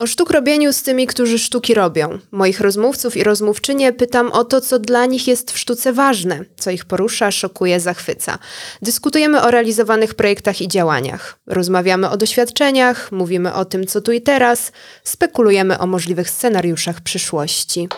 O sztuk robieniu z tymi, którzy sztuki robią. Moich rozmówców i rozmówczynie pytam o to, co dla nich jest w sztuce ważne, co ich porusza, szokuje, zachwyca. Dyskutujemy o realizowanych projektach i działaniach. Rozmawiamy o doświadczeniach, mówimy o tym, co tu i teraz, spekulujemy o możliwych scenariuszach przyszłości.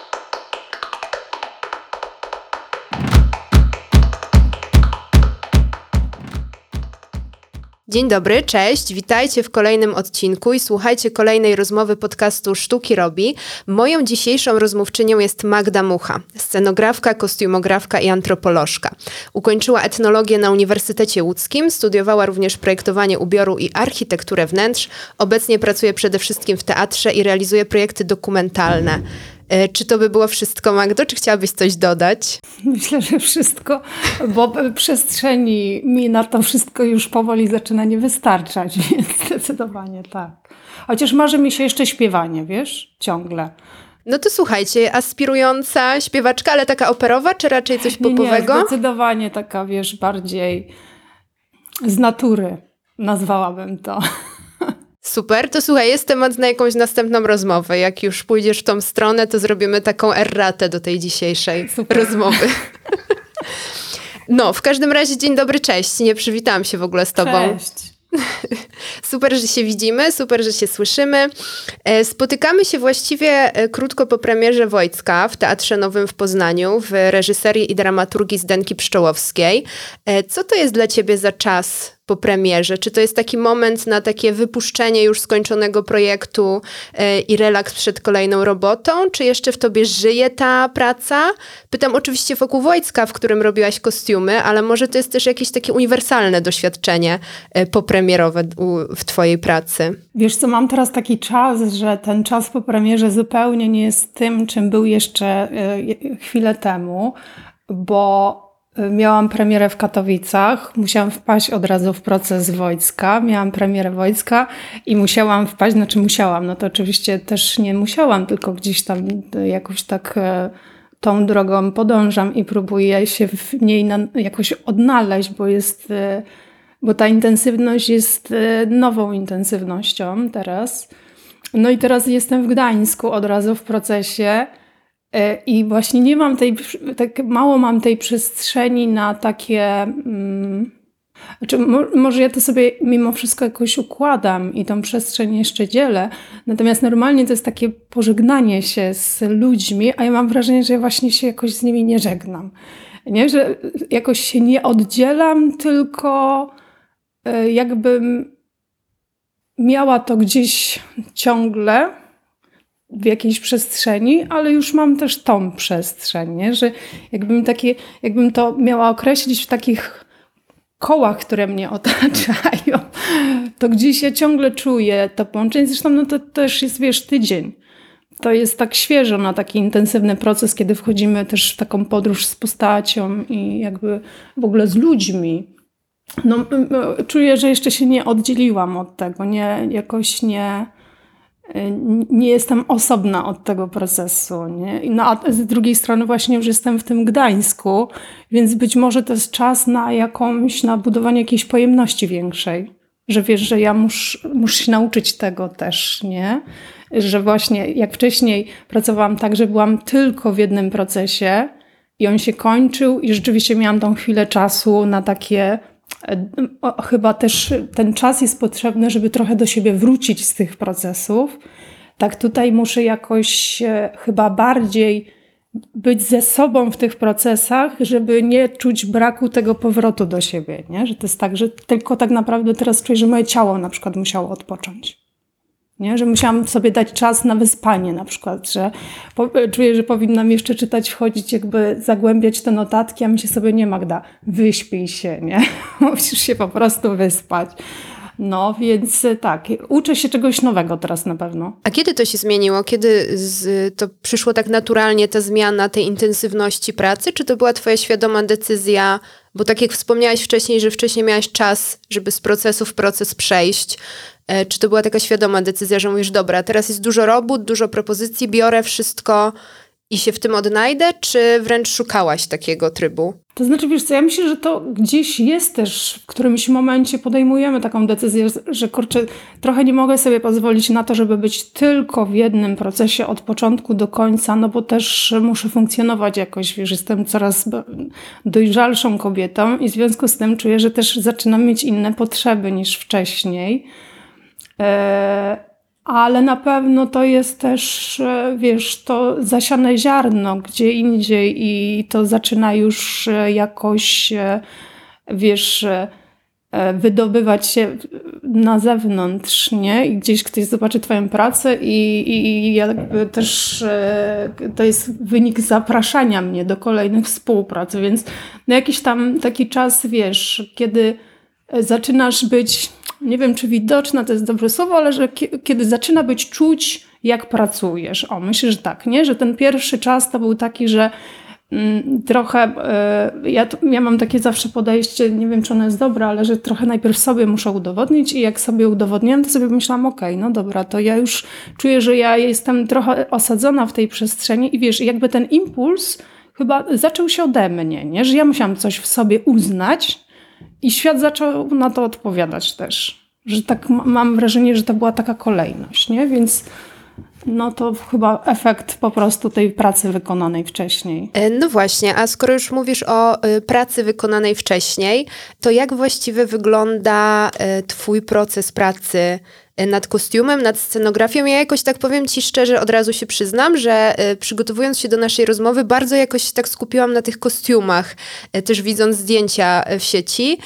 Dzień dobry, cześć, witajcie w kolejnym odcinku i słuchajcie kolejnej rozmowy podcastu Sztuki Robi. Moją dzisiejszą rozmówczynią jest Magda Mucha, scenografka, kostiumografka i antropolożka. Ukończyła etnologię na Uniwersytecie Łódzkim, studiowała również projektowanie ubioru i architekturę wnętrz. Obecnie pracuje przede wszystkim w teatrze i realizuje projekty dokumentalne. E, czy to by było wszystko, Magdo? Czy chciałabyś coś dodać? Myślę, że wszystko, bo przestrzeni mi na to wszystko już powoli zaczyna nie wystarczać, więc zdecydowanie tak. Chociaż marzy mi się jeszcze śpiewanie, wiesz, ciągle. No to słuchajcie, aspirująca śpiewaczka, ale taka operowa, czy raczej coś popowego? Nie, zdecydowanie taka, wiesz, bardziej z natury nazwałabym to. Super, to słuchaj, jest temat na jakąś następną rozmowę. Jak już pójdziesz w tą stronę, to zrobimy taką erratę do tej dzisiejszej Super. rozmowy. No, w każdym razie dzień dobry, cześć. Nie przywitałam się w ogóle z tobą. Cześć. Super, że się widzimy, super, że się słyszymy. E, spotykamy się właściwie e, krótko po premierze Wojcka w Teatrze Nowym w Poznaniu w reżyserii i dramaturgii Zdenki Pszczołowskiej. E, co to jest dla ciebie za czas po premierze? Czy to jest taki moment na takie wypuszczenie już skończonego projektu yy, i relaks przed kolejną robotą? Czy jeszcze w tobie żyje ta praca? Pytam oczywiście wokół Wojcka, w którym robiłaś kostiumy, ale może to jest też jakieś takie uniwersalne doświadczenie yy, popremierowe w twojej pracy. Wiesz co, mam teraz taki czas, że ten czas po premierze zupełnie nie jest tym, czym był jeszcze yy, chwilę temu, bo Miałam premierę w Katowicach, musiałam wpaść od razu w proces wojska. Miałam premierę wojska i musiałam wpaść, znaczy musiałam, no to oczywiście też nie musiałam, tylko gdzieś tam jakoś tak e, tą drogą podążam i próbuję się w niej jakoś odnaleźć, bo jest, e, bo ta intensywność jest e, nową intensywnością teraz. No i teraz jestem w Gdańsku od razu w procesie. E, I właśnie nie mam tej, tak mało mam tej przestrzeni na takie. Mm, znaczy, może ja to sobie mimo wszystko jakoś układam i tą przestrzeń jeszcze dzielę. Natomiast normalnie to jest takie pożegnanie się z ludźmi, a ja mam wrażenie, że ja właśnie się jakoś z nimi nie żegnam. Nie, że jakoś się nie oddzielam, tylko e, jakbym miała to gdzieś ciągle w jakiejś przestrzeni, ale już mam też tą przestrzeń, nie? że jakbym, takie, jakbym to miała określić w takich kołach, które mnie otaczają, to gdzieś ja ciągle czuję to połączenie. Zresztą no to też jest, wiesz, tydzień. To jest tak świeżo na taki intensywny proces, kiedy wchodzimy też w taką podróż z postacią i jakby w ogóle z ludźmi. No, czuję, że jeszcze się nie oddzieliłam od tego, nie, jakoś nie, nie jestem osobna od tego procesu. Nie? No, a z drugiej strony właśnie już jestem w tym Gdańsku, więc być może to jest czas na jakąś, na budowanie jakiejś pojemności większej. Że wiesz, że ja muszę się nauczyć tego też, nie? Że właśnie jak wcześniej pracowałam tak, że byłam tylko w jednym procesie i on się kończył i rzeczywiście miałam tą chwilę czasu na takie chyba też ten czas jest potrzebny, żeby trochę do siebie wrócić z tych procesów. Tak tutaj muszę jakoś e, chyba bardziej być ze sobą w tych procesach, żeby nie czuć braku tego powrotu do siebie, nie? Że to jest tak, że tylko tak naprawdę teraz czuję, że moje ciało na przykład musiało odpocząć. Nie? Że musiałam sobie dać czas na wyspanie na przykład, że po, czuję, że powinnam jeszcze czytać, wchodzić, jakby zagłębiać te notatki, a mi się sobie nie Magda, wyśpij się, nie? Musisz się po prostu wyspać. No, więc tak, uczę się czegoś nowego teraz na pewno. A kiedy to się zmieniło? Kiedy z, to przyszło tak naturalnie ta zmiana tej intensywności pracy? Czy to była twoja świadoma decyzja? Bo tak jak wspomniałaś wcześniej, że wcześniej miałaś czas, żeby z procesu w proces przejść, E, czy to była taka świadoma decyzja, że mówisz, dobra, teraz jest dużo robót, dużo propozycji, biorę wszystko i się w tym odnajdę, czy wręcz szukałaś takiego trybu? To znaczy, wiesz co, ja myślę, że to gdzieś jest też, w którymś momencie podejmujemy taką decyzję, że kurczę, trochę nie mogę sobie pozwolić na to, żeby być tylko w jednym procesie od początku do końca, no bo też muszę funkcjonować jakoś, wiesz, jestem coraz dojrzalszą kobietą i w związku z tym czuję, że też zaczynam mieć inne potrzeby niż wcześniej. Eee, ale na pewno to jest też, e, wiesz, to zasiane ziarno gdzie indziej i to zaczyna już e, jakoś, e, wiesz, wydobywać się na zewnątrz, nie? I gdzieś ktoś zobaczy Twoją pracę i, i, i jakby też to jest wynik zapraszania mnie do kolejnych współprac, więc na jakiś tam taki czas, wiesz, kiedy zaczynasz być nie wiem czy widoczna to jest dobre słowo, ale że kiedy zaczyna być czuć, jak pracujesz. O, myślę, że tak, nie? Że ten pierwszy czas to był taki, że mm, trochę, y, ja, ja mam takie zawsze podejście, nie wiem czy ono jest dobre, ale że trochę najpierw sobie muszę udowodnić i jak sobie udowodniłem, to sobie myślałam, okej, okay, no dobra, to ja już czuję, że ja jestem trochę osadzona w tej przestrzeni i wiesz, jakby ten impuls chyba zaczął się ode mnie, nie? Że ja musiałam coś w sobie uznać, i świat zaczął na to odpowiadać też. Że tak mam wrażenie, że to była taka kolejność, nie? Więc no to chyba efekt po prostu tej pracy wykonanej wcześniej. E, no właśnie, a skoro już mówisz o y, pracy wykonanej wcześniej, to jak właściwie wygląda y, Twój proces pracy E, nad kostiumem, nad scenografią. Ja jakoś tak powiem ci szczerze, od razu się przyznam, że e, przygotowując się do naszej rozmowy, bardzo jakoś tak skupiłam na tych kostiumach, e, też widząc zdjęcia w sieci,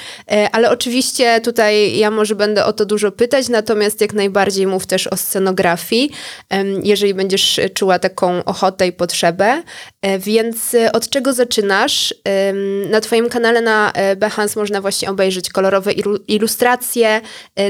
ale oczywiście tutaj ja może będę o to dużo pytać, natomiast jak najbardziej mów też o scenografii, jeżeli będziesz czuła taką ochotę i potrzebę. Więc od czego zaczynasz? Na twoim kanale na Behance można właśnie obejrzeć kolorowe ilustracje,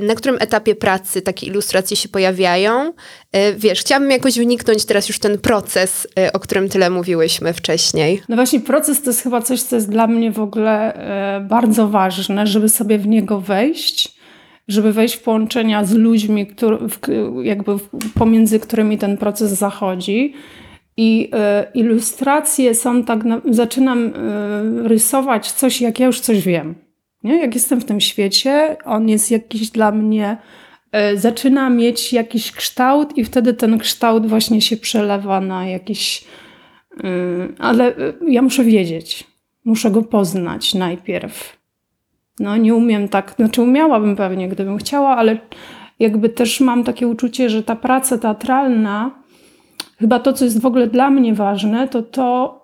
na którym etapie pracy ilustracje się pojawiają. E, wiesz, chciałabym jakoś wniknąć teraz już ten proces, e, o którym tyle mówiłyśmy wcześniej. No właśnie, proces to jest chyba coś, co jest dla mnie w ogóle e, bardzo ważne, żeby sobie w niego wejść żeby wejść w połączenia z ludźmi, który, jakby pomiędzy którymi ten proces zachodzi. I ilustracje są tak, na, zaczynam rysować coś, jak ja już coś wiem. Nie? Jak jestem w tym świecie, on jest jakiś dla mnie zaczyna mieć jakiś kształt i wtedy ten kształt właśnie się przelewa na jakiś. E, ale e, ja muszę wiedzieć, muszę go poznać najpierw. No, nie umiem tak, znaczy umiałabym pewnie, gdybym chciała, ale jakby też mam takie uczucie, że ta praca teatralna, chyba to, co jest w ogóle dla mnie ważne, to to,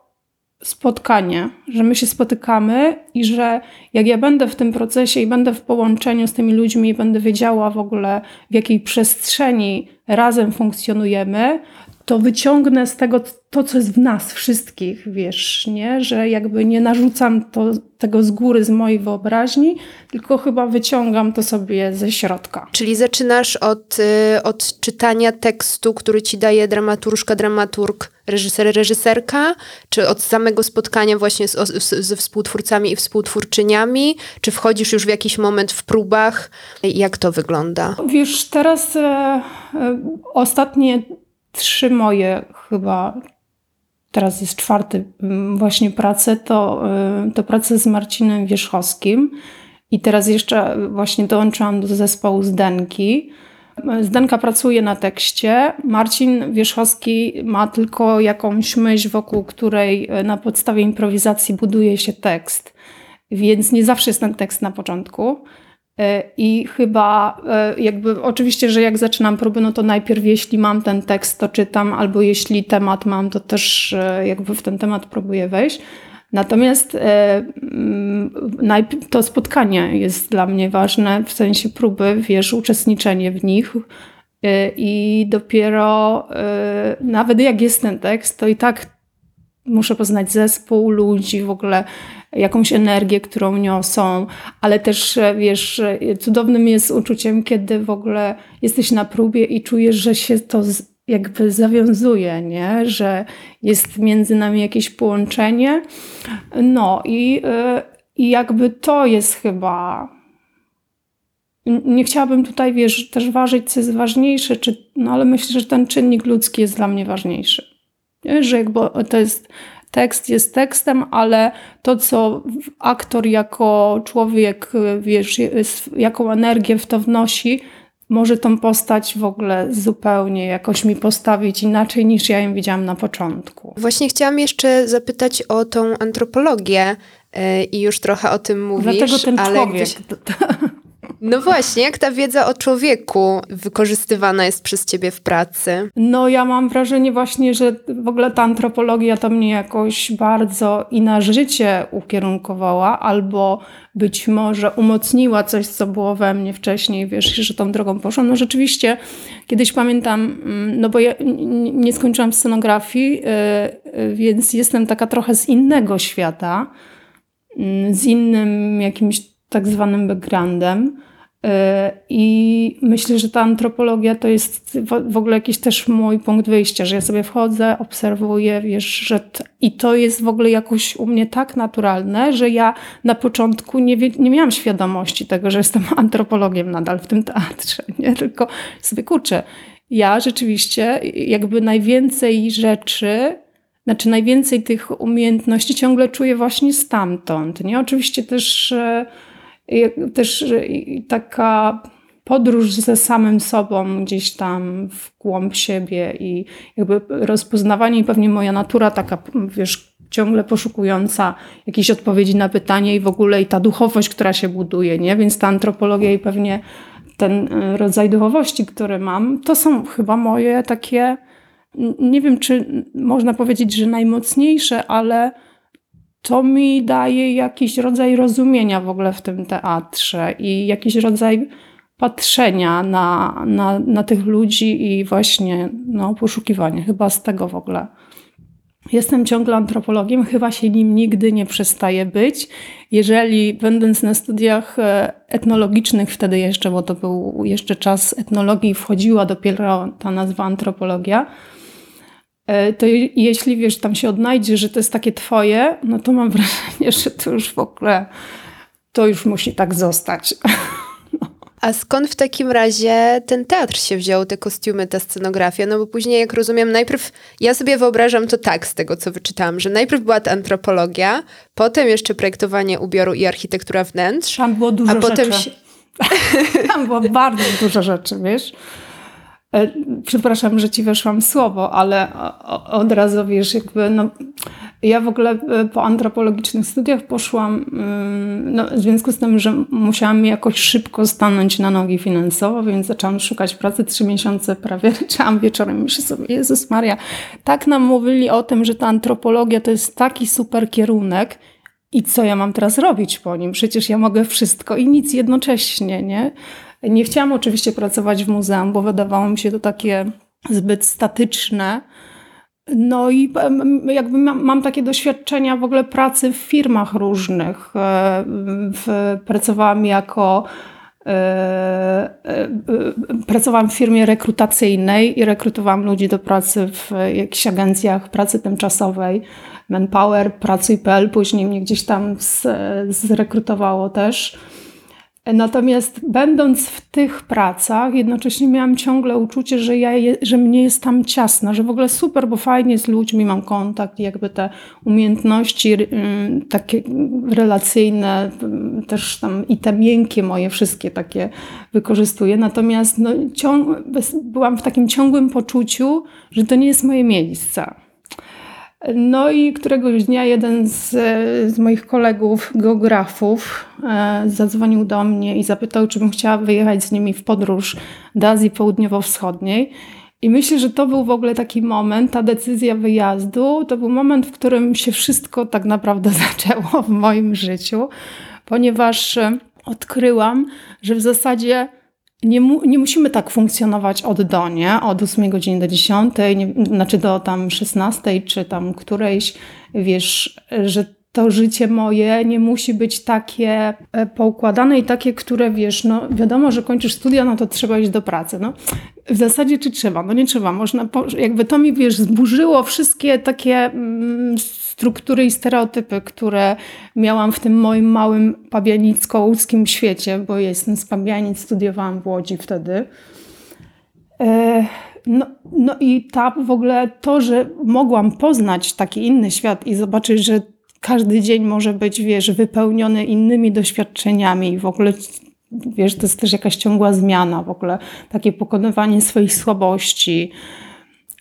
spotkanie, że my się spotykamy i że jak ja będę w tym procesie i będę w połączeniu z tymi ludźmi i będę wiedziała w ogóle, w jakiej przestrzeni razem funkcjonujemy, to wyciągnę z tego to, co jest w nas wszystkich, wiesz, nie? Że jakby nie narzucam to, tego z góry, z mojej wyobraźni, tylko chyba wyciągam to sobie ze środka. Czyli zaczynasz od, y, od czytania tekstu, który ci daje dramaturżka, dramaturg, reżyser, reżyserka, czy od samego spotkania właśnie z, z, ze współtwórcami i współtwórczyniami, czy wchodzisz już w jakiś moment w próbach? Jak to wygląda? Wiesz, teraz e, e, ostatnie trzy moje chyba, teraz jest czwarty mm, właśnie pracę, to, y, to pracę z Marcinem Wierzchowskim i teraz jeszcze właśnie dołączyłam do zespołu Zdenki. Zdenka pracuje na tekście. Marcin Wierzchowski ma tylko jakąś myśl, wokół której y, na podstawie improwizacji buduje się tekst. Więc nie zawsze jest ten tekst na początku. E, I chyba e, jakby oczywiście, że jak zaczynam próby, no to najpierw jeśli mam ten tekst, to czytam, albo jeśli temat mam, to też e, jakby w ten temat próbuję wejść. Natomiast mm, to spotkanie jest dla mnie ważne, w sensie próby, wiesz, uczestniczenie w nich. I dopiero nawet jak jest ten tekst, to i tak muszę poznać zespół ludzi, w ogóle jakąś energię, którą niosą, ale też, e, wiesz, e, cudownym jest uczuciem, kiedy w ogóle jesteś na próbie i czujesz, że się to jakby zawiązuje, nie? że jest między nami jakieś połączenie. No i, e, i jakby to jest chyba. Nie chciałabym tutaj, wiesz, też ważyć, co jest ważniejsze, czy, no ale myślę, że ten czynnik ludzki jest dla mnie ważniejszy. Nie? Że jakby to jest tekst jest tekstem, ale to, co aktor jako człowiek, wiesz, jaką energię w to wnosi, może tą postać w ogóle zupełnie jakoś mi postawić inaczej niż ja ją widziałam na początku. Właśnie chciałam jeszcze zapytać o tą antropologię yy, i już trochę o tym mówisz. Dlatego ten ale człowiek. No właśnie, jak ta wiedza o człowieku wykorzystywana jest przez ciebie w pracy? No ja mam wrażenie właśnie, że w ogóle ta antropologia to mnie jakoś bardzo i na życie ukierunkowała, albo być może umocniła coś, co było we mnie wcześniej, wiesz, że tą drogą poszłam. No rzeczywiście, kiedyś pamiętam, mm, no bo ja nie skończyłam scenografii, y, y, więc jestem taka trochę z innego świata, mm, z innym jakimś tak zwanym backgroundem. E, I myślę, że ta antropologia to jest w ogóle jakiś też mój punkt wyjścia, że ja sobie wchodzę, obserwuję, wiesz, że i to jest w ogóle jakoś u mnie tak naturalne, że ja na początku nie, wie- nie miałam świadomości tego, że jestem antropologiem nadal w tym teatrze, nie? Tylko sobie kurczę, ja rzeczywiście jakby najwięcej rzeczy, znaczy najwięcej tych umiejętności ciągle czuję właśnie stamtąd, nie? Oczywiście też też taka podróż ze samym sobą gdzieś tam w głąb siebie i jakby rozpoznawanie i pewnie moja natura taka, wiesz, ciągle poszukująca jakiejś odpowiedzi na pytanie i w ogóle i ta duchowość, która się buduje, nie? Więc ta antropologia i pewnie ten e, rodzaj duchowości, który mam, to są chyba moje takie, nie wiem, czy można powiedzieć, że najmocniejsze, ale to mi daje jakiś rodzaj rozumienia w ogóle w tym teatrze i jakiś rodzaj patrzenia na, na, na tych ludzi i właśnie no, poszukiwania. Chyba z tego w ogóle. Jestem ciągle antropologiem, chyba się nim nigdy nie przestaje być. Jeżeli będąc na studiach e, etnologicznych wtedy jeszcze, bo to był jeszcze czas etnologii, wchodziła dopiero ta nazwa antropologia, to jeśli wiesz, tam się odnajdzie, że to jest takie twoje, no to mam wrażenie, że to już w ogóle to już musi tak zostać. A skąd w takim razie ten teatr się wziął, te kostiumy, ta scenografia? No bo później, jak rozumiem, najpierw, ja sobie wyobrażam to tak z tego, co wyczytałam, że najpierw była ta antropologia, potem jeszcze projektowanie ubioru i architektura wnętrz. Tam było dużo a rzeczy. potem się... Tam było bardzo dużo rzeczy, wiesz. E, przepraszam, że ci weszłam słowo, ale od razu wiesz, jakby no, ja w ogóle e, po antropologicznych studiach poszłam, mm, no, w związku z tym, że musiałam jakoś szybko stanąć na nogi finansowo, więc zaczęłam szukać pracy trzy miesiące prawie, leciałam wieczorem myślę sobie, Jezus Maria, tak nam mówili o tym, że ta antropologia to jest taki super kierunek, i co ja mam teraz robić po nim? Przecież ja mogę wszystko i nic jednocześnie, nie? Nie chciałam oczywiście pracować w muzeum, bo wydawało mi się to takie zbyt statyczne. No i jakby mam, takie doświadczenia w ogóle pracy w firmach różnych. E, pracowałam jako e, e, pracowałam w firmie rekrutacyjnej i rekrutowałam ludzi do pracy w jakichś agencjach pracy tymczasowej. Manpower, Pracuj.pl później mnie gdzieś tam z, zrekrutowało też. Natomiast będąc w tych pracach, jednocześnie miałam ciągle uczucie, że, ja je, że mnie jest tam ciasno, że w ogóle super, bo fajnie z ludźmi mam kontakt i jakby te umiejętności takie relacyjne, też tam i te miękkie moje wszystkie takie wykorzystuję. Natomiast no, ciąg, byłam w takim ciągłym poczuciu, że to nie jest moje miejsce. No i któregoś dnia jeden z, z moich kolegów, geografów, e, zadzwonił do mnie i zapytał, czy bym chciała wyjechać z nimi w podróż do Azji Południowo-Wschodniej. I myślę, że to był w ogóle taki moment, ta decyzja wyjazdu, to był moment, w którym się wszystko tak naprawdę zaczęło w moim życiu, ponieważ odkryłam, że w zasadzie nie, mu, nie musimy tak funkcjonować od do, nie? Od 8 godziny do 10, nie, znaczy do tam 16 czy tam którejś, wiesz, że to życie moje nie musi być takie e, poukładane i takie, które wiesz, no wiadomo, że kończysz studia, no to trzeba iść do pracy. No, w zasadzie czy trzeba? No nie trzeba. Można, jakby to mi wiesz, zburzyło wszystkie takie mm, struktury i stereotypy, które miałam w tym moim małym pabianicko-łódzkim świecie, bo jestem z Pabianic, studiowałam w Łodzi wtedy. E, No, no i ta w ogóle to, że mogłam poznać taki inny świat i zobaczyć, że każdy dzień może być, wiesz, wypełniony innymi doświadczeniami i w ogóle wiesz, to jest też jakaś ciągła zmiana, w ogóle takie pokonywanie swoich słabości.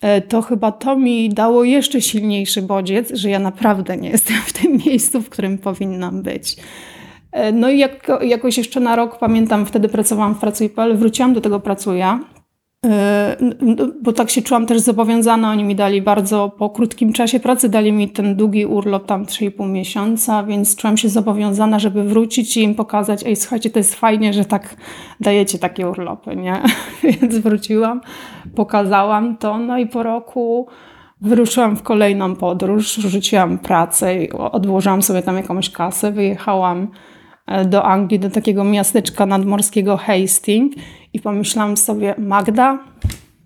E, to chyba to mi dało jeszcze silniejszy bodziec, że ja naprawdę nie jestem w tym miejscu, w którym powinnam być. E, no i jak, jakoś jeszcze na rok, pamiętam, wtedy pracowałam w Pracuj.pl, wróciłam do tego Pracuja, bo tak się czułam też zobowiązana. Oni mi dali bardzo po krótkim czasie pracy, dali mi ten długi urlop, tam 3,5 miesiąca, więc czułam się zobowiązana, żeby wrócić i im pokazać, ej, słuchajcie, to jest fajnie, że tak dajecie takie urlopy, nie? więc wróciłam, pokazałam to, no i po roku wyruszyłam w kolejną podróż, rzuciłam pracę odłożyłam sobie tam jakąś kasę, wyjechałam do Anglii, do takiego miasteczka nadmorskiego Hastings i pomyślałam sobie, Magda,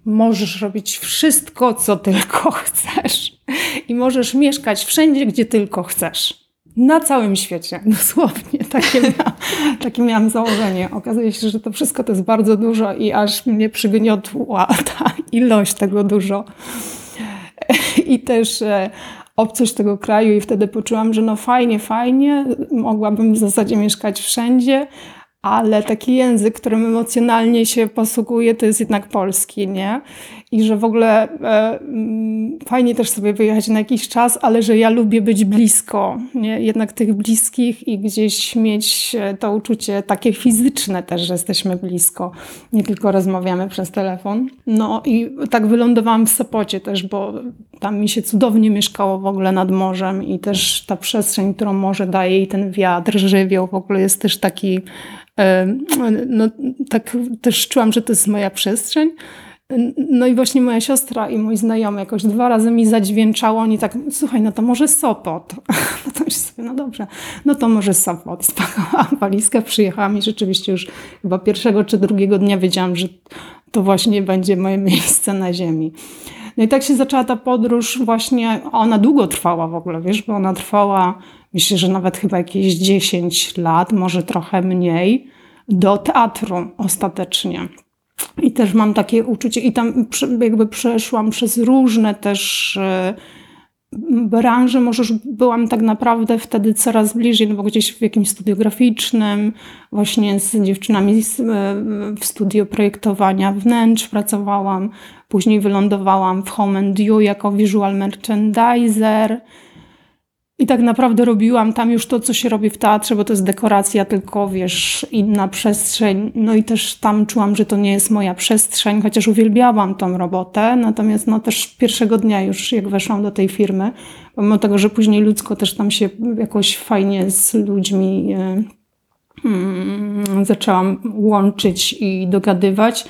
możesz robić wszystko, co tylko chcesz i możesz mieszkać wszędzie, gdzie tylko chcesz. Na całym świecie, dosłownie. Takie, mia takie miałam założenie. Okazuje się, że to wszystko to jest bardzo dużo i aż mnie przygniotła ta ilość tego dużo. I też e, obcość tego kraju i wtedy poczułam, że no fajnie, fajnie, mogłabym w zasadzie mieszkać wszędzie, ale taki język, którym emocjonalnie się posługuję, to jest jednak polski, nie? I że w ogóle e, mm, fajnie też sobie wyjechać na jakiś czas, ale że ja lubię być blisko, nie? Jednak tych bliskich i gdzieś mieć e, to uczucie takie fizyczne też, że jesteśmy blisko, nie tylko rozmawiamy przez telefon. No i tak wylądowałam w Sopocie też, bo tam mi się cudownie mieszkało w ogóle nad morzem i też ta przestrzeń, którą morze daje i ten wiatr, żywioł w ogóle jest też taki no, tak też czułam, że to jest moja przestrzeń. No i właśnie moja siostra i mój znajomy jakoś dwa razy mi zadźwięczało, oni tak, słuchaj, no to może Sopot. No to myślę sobie, no dobrze, no to może Sopot. Spakowałam walizkę, przyjechałam i rzeczywiście już chyba pierwszego czy drugiego dnia wiedziałam, że to właśnie będzie moje miejsce na ziemi. No i tak się zaczęła ta podróż właśnie, ona długo trwała w ogóle, wiesz, bo ona trwała myślę, że nawet chyba jakieś 10 lat, może trochę mniej, do teatru ostatecznie. I też mam takie uczucie, i tam jakby przeszłam przez różne też e, branże, może już byłam tak naprawdę wtedy coraz bliżej, no bo gdzieś w jakimś studiu graficznym, właśnie z dziewczynami e, w studiu projektowania wnętrz pracowałam, później wylądowałam w Home and You jako visual merchandiser, i tak naprawdę robiłam tam już to, co się robi w teatrze, bo to jest dekoracja, tylko wiesz, inna przestrzeń. No i też tam czułam, że to nie jest moja przestrzeń, chociaż uwielbiałam tą robotę. Natomiast no też pierwszego dnia już, jak weszłam do tej firmy, pomimo tego, że później ludzko też tam się jakoś fajnie z ludźmi e, hmm, zaczęłam łączyć i dogadywać,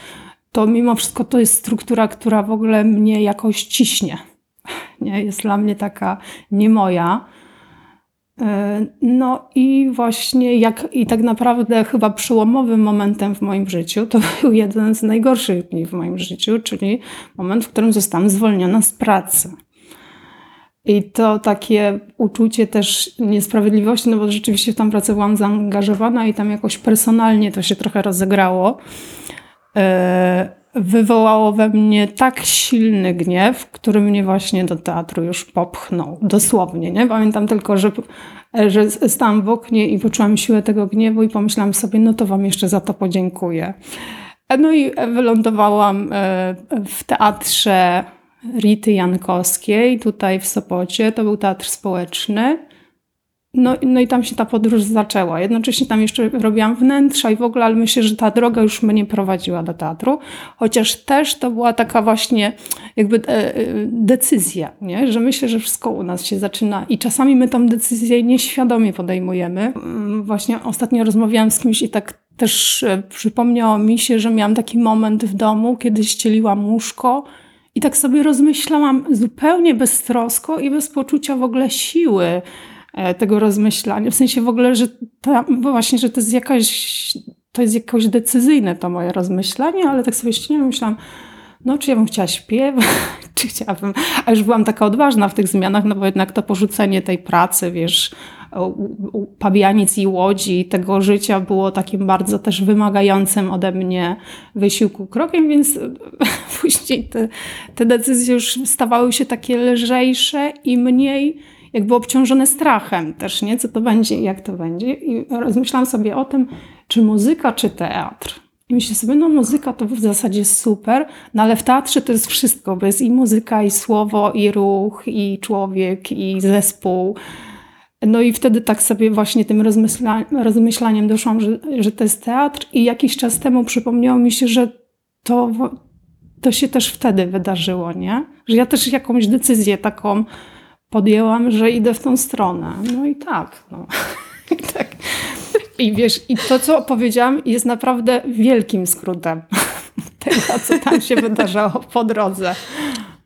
to mimo wszystko to jest struktura, która w ogóle mnie jakoś ciśnie. Nie, jest dla mnie taka nie moja. E, no i właśnie jak i tak naprawdę chyba przełomowym momentem w moim życiu to był jeden z najgorszych dni w moim życiu, czyli moment, w którym zostałam zwolniona z pracy. I to takie uczucie też niesprawiedliwości, no bo rzeczywiście w tą pracę byłam zaangażowana i tam jakoś personalnie to się trochę rozegrało. E, wywołało we mnie tak silny gniew, który mnie właśnie do teatru już popchnął. Dosłownie, nie? Pamiętam tylko, że, że stałam w oknie i poczułam siłę tego gniewu i pomyślałam sobie, no to wam jeszcze za to podziękuję. No i wylądowałam e, w teatrze Rity Jankowskiej, tutaj w Sopocie. To był teatr społeczny. No, no i tam się ta podróż zaczęła. Jednocześnie tam jeszcze robiłam wnętrza i w ogóle, ale myślę, że ta droga już mnie prowadziła do teatru. Chociaż też to była taka właśnie jakby e, e, decyzja, nie? że myślę, że wszystko u nas się zaczyna i czasami my tą decyzję nieświadomie podejmujemy. Mm, właśnie ostatnio rozmawiałam z kimś i tak też e, przypomniało mi się, że miałam taki moment w domu, kiedy ścieliłam łóżko i tak sobie rozmyślałam zupełnie beztrosko i bez poczucia w ogóle siły tego rozmyślania. W sensie w ogóle, że ta, właśnie, że to jest jakaś, to jest jakoś decyzyjne to moje rozmyślanie, ale tak sobie nie myślałam, no czy ja bym chciała śpiewać, czy chciałabym, a już byłam taka odważna w tych zmianach, no bo jednak to porzucenie tej pracy, wiesz, pabianic i łodzi, tego życia było takim bardzo też wymagającym ode mnie wysiłku krokiem, więc później te, te decyzje już stawały się takie lżejsze i mniej jakby obciążone strachem też, nie? Co to będzie, jak to będzie. I rozmyślałam sobie o tym, czy muzyka, czy teatr. I myślę sobie, no muzyka to w zasadzie super, no ale w teatrze to jest wszystko, bo jest i muzyka, i słowo, i ruch, i człowiek, i zespół. No i wtedy tak sobie właśnie tym rozmyśla rozmyślaniem doszłam, że, że to jest teatr i jakiś czas temu przypomniało mi się, że to, to się też wtedy wydarzyło, nie? Że ja też jakąś decyzję taką podjęłam, że idę w tą stronę. No i tak. No. I tak. I wiesz, i to, co opowiedziałam, jest naprawdę wielkim skrótem tego, co tam się wydarzało po drodze.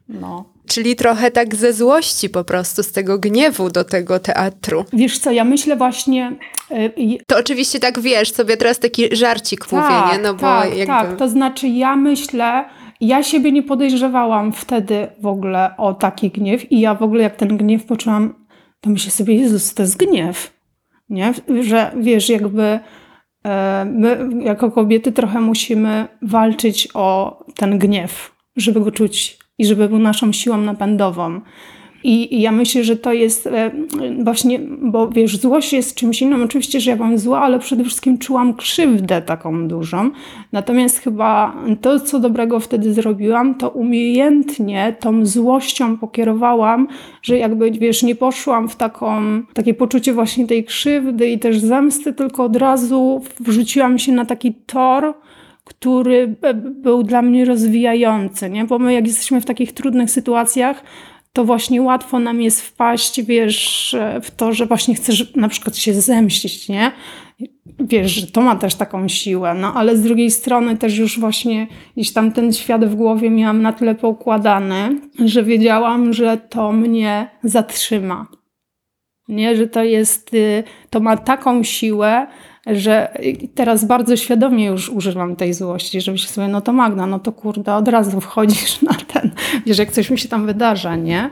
No. Czyli trochę tak ze złości po prostu, z tego gniewu do tego teatru. Wiesz co, ja myślę właśnie... Yy, to oczywiście tak wiesz, sobie teraz taki żarcik tak, mówię, nie? No bo tak, jakby... tak, to znaczy ja myślę, ja siebie nie podejrzewałam wtedy w ogóle o taki gniew i ja w ogóle jak ten gniew poczułam, to myślę sobie, Jezus, to jest gniew, nie? Że wiesz, jakby e, my jako kobiety trochę musimy walczyć o ten gniew, żeby go czuć i żeby był naszą siłą napędową. I, ja myślę, że to jest e, właśnie, bo wiesz, złość jest czymś innym. Oczywiście, że ja byłam zła, ale przede wszystkim czułam krzywdę taką dużą. Natomiast chyba to, co dobrego wtedy zrobiłam, to umiejętnie tą złością pokierowałam, że jakby, wiesz, nie poszłam w taką, takie poczucie właśnie tej krzywdy i też zemsty, tylko od razu wrzuciłam się na taki tor, który był dla mnie rozwijający, nie? Bo my jak jesteśmy w takich trudnych sytuacjach, to właśnie łatwo nam jest wpaść, wiesz, w to, że właśnie chcesz na przykład się zemścić, nie? Wiesz, że to ma też taką siłę, no ale z drugiej strony też już właśnie gdzieś tam ten świat w głowie miałam na tyle poukładany, że wiedziałam, że to mnie zatrzyma. Nie, że to jest, y, to ma taką siłę, że teraz bardzo świadomie już używam tej złości, żeby się sobie, no to Magda, no to kurde, od razu wchodzisz na ten, wiesz, jak coś mi się tam wydarza, nie?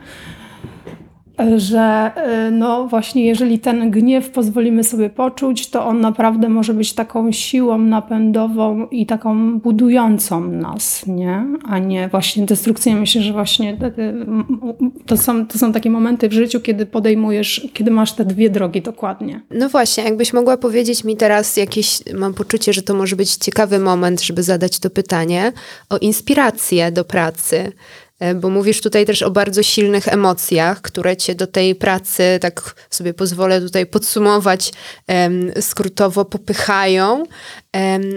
Że y, no właśnie jeżeli ten gniew pozwolimy sobie poczuć, to on naprawdę może być taką siłą napędową i taką budującą nas, nie? A nie właśnie destrukcyjną. Myślę, że właśnie to są, to są takie momenty w życiu, kiedy podejmujesz, kiedy masz te dwie drogi dokładnie. No właśnie, jakbyś mogła powiedzieć mi teraz jakieś, mam poczucie, że to może być ciekawy moment, żeby zadać to pytanie o inspirację do pracy. E, bo mówisz tutaj też o bardzo silnych emocjach, które cię do tej pracy, tak sobie pozwolę tutaj podsumować, skrótowo popychają,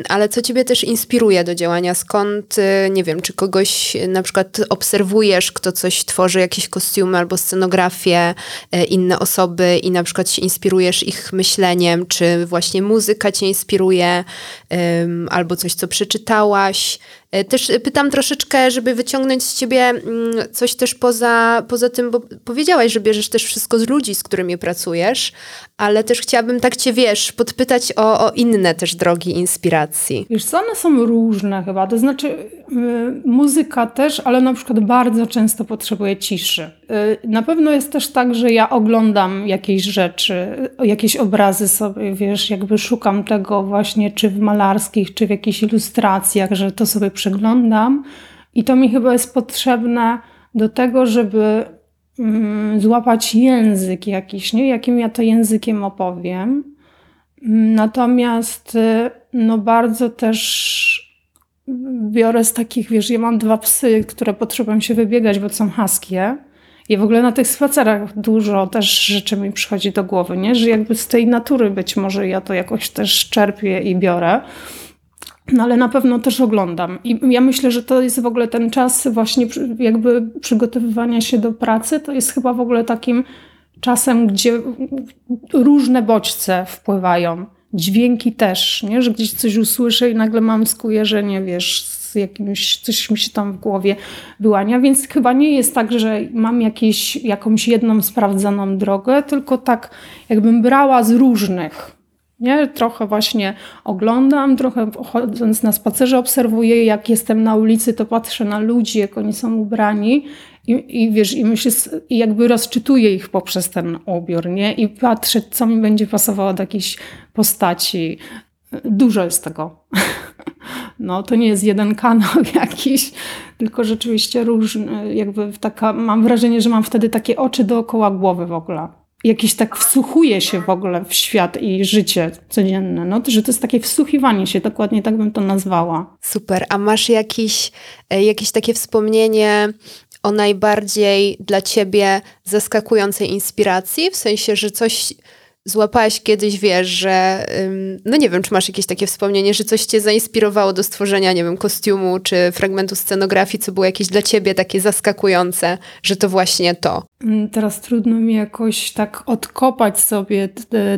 ale co ciebie też inspiruje do działania? Skąd, y, nie wiem, czy kogoś na przykład obserwujesz, kto coś tworzy, jakieś kostiumy albo scenografię, e, inne osoby i na przykład się inspirujesz ich myśleniem, czy właśnie muzyka cię inspiruje, albo coś, co przeczytałaś? E, też pytam troszeczkę, żeby wyciągnąć z ciebie mm, coś też poza, poza tym, bo powiedziałaś, że bierzesz też wszystko z ludzi, z którymi pracujesz, ale też chciałabym tak cię, wiesz, podpytać o, o inne też drogi inspiracji. Wiesz co, one są różne chyba, to znaczy yy, muzyka też, ale na przykład bardzo często potrzebuję ciszy. Yy, na pewno jest też tak, że ja oglądam jakieś rzeczy, jakieś obrazy sobie, wiesz, jakby szukam tego właśnie czy w malarskich, czy w jakichś ilustracjach, że to sobie przeglądam i to mi chyba jest potrzebne do tego, żeby mm, złapać język jakiś, nie? jakim ja to językiem opowiem. Natomiast y, no bardzo też biorę z takich, wiesz, ja mam dwa psy, które potrzebują się wybiegać, bo są haskie. I w ogóle na tych spacerach dużo też rzeczy mi przychodzi do głowy, nie? że jakby z tej natury być może ja to jakoś też czerpię i biorę. No ale na pewno też oglądam. I ja myślę, że to jest w ogóle ten czas właśnie jakby przygotowywania się do pracy. To jest chyba w ogóle takim czasem, gdzie różne bodźce wpływają. Dźwięki też, nie? że gdzieś coś usłyszę i nagle mam skojarzenie, wiesz, z jakimś, coś mi się tam w głowie wyłania, więc chyba nie jest tak, że mam jakieś, jakąś jedną sprawdzoną drogę, tylko tak jakbym brała z różnych nie? Trochę właśnie oglądam, trochę chodząc na spacerze obserwuję, jak jestem na ulicy, to patrzę na ludzi, jak oni są ubrani i, i wiesz, i myślę, i jakby rozczytuję ich poprzez ten ubiór, nie? I patrzę, co mi będzie pasowało do jakiejś postaci. Dużo jest tego. No, to nie jest jeden kanał jakiś, tylko rzeczywiście różny, jakby taka, mam wrażenie, że mam wtedy takie oczy dookoła głowy w ogóle. Jakiś tak wsłuchuje się w ogóle w świat i życie codzienne. No, że to jest takie wsłuchiwanie się, dokładnie tak bym to nazwała. Super. A masz jakiś, e, jakieś takie wspomnienie o najbardziej dla ciebie zaskakującej inspiracji? W sensie, że coś złapałaś kiedyś, wiesz, że no nie wiem, czy masz jakieś takie wspomnienie, że coś cię zainspirowało do stworzenia, nie wiem, kostiumu czy fragmentu scenografii, co było jakieś dla ciebie takie zaskakujące, że to właśnie to. Mm, teraz trudno mi jakoś tak odkopać sobie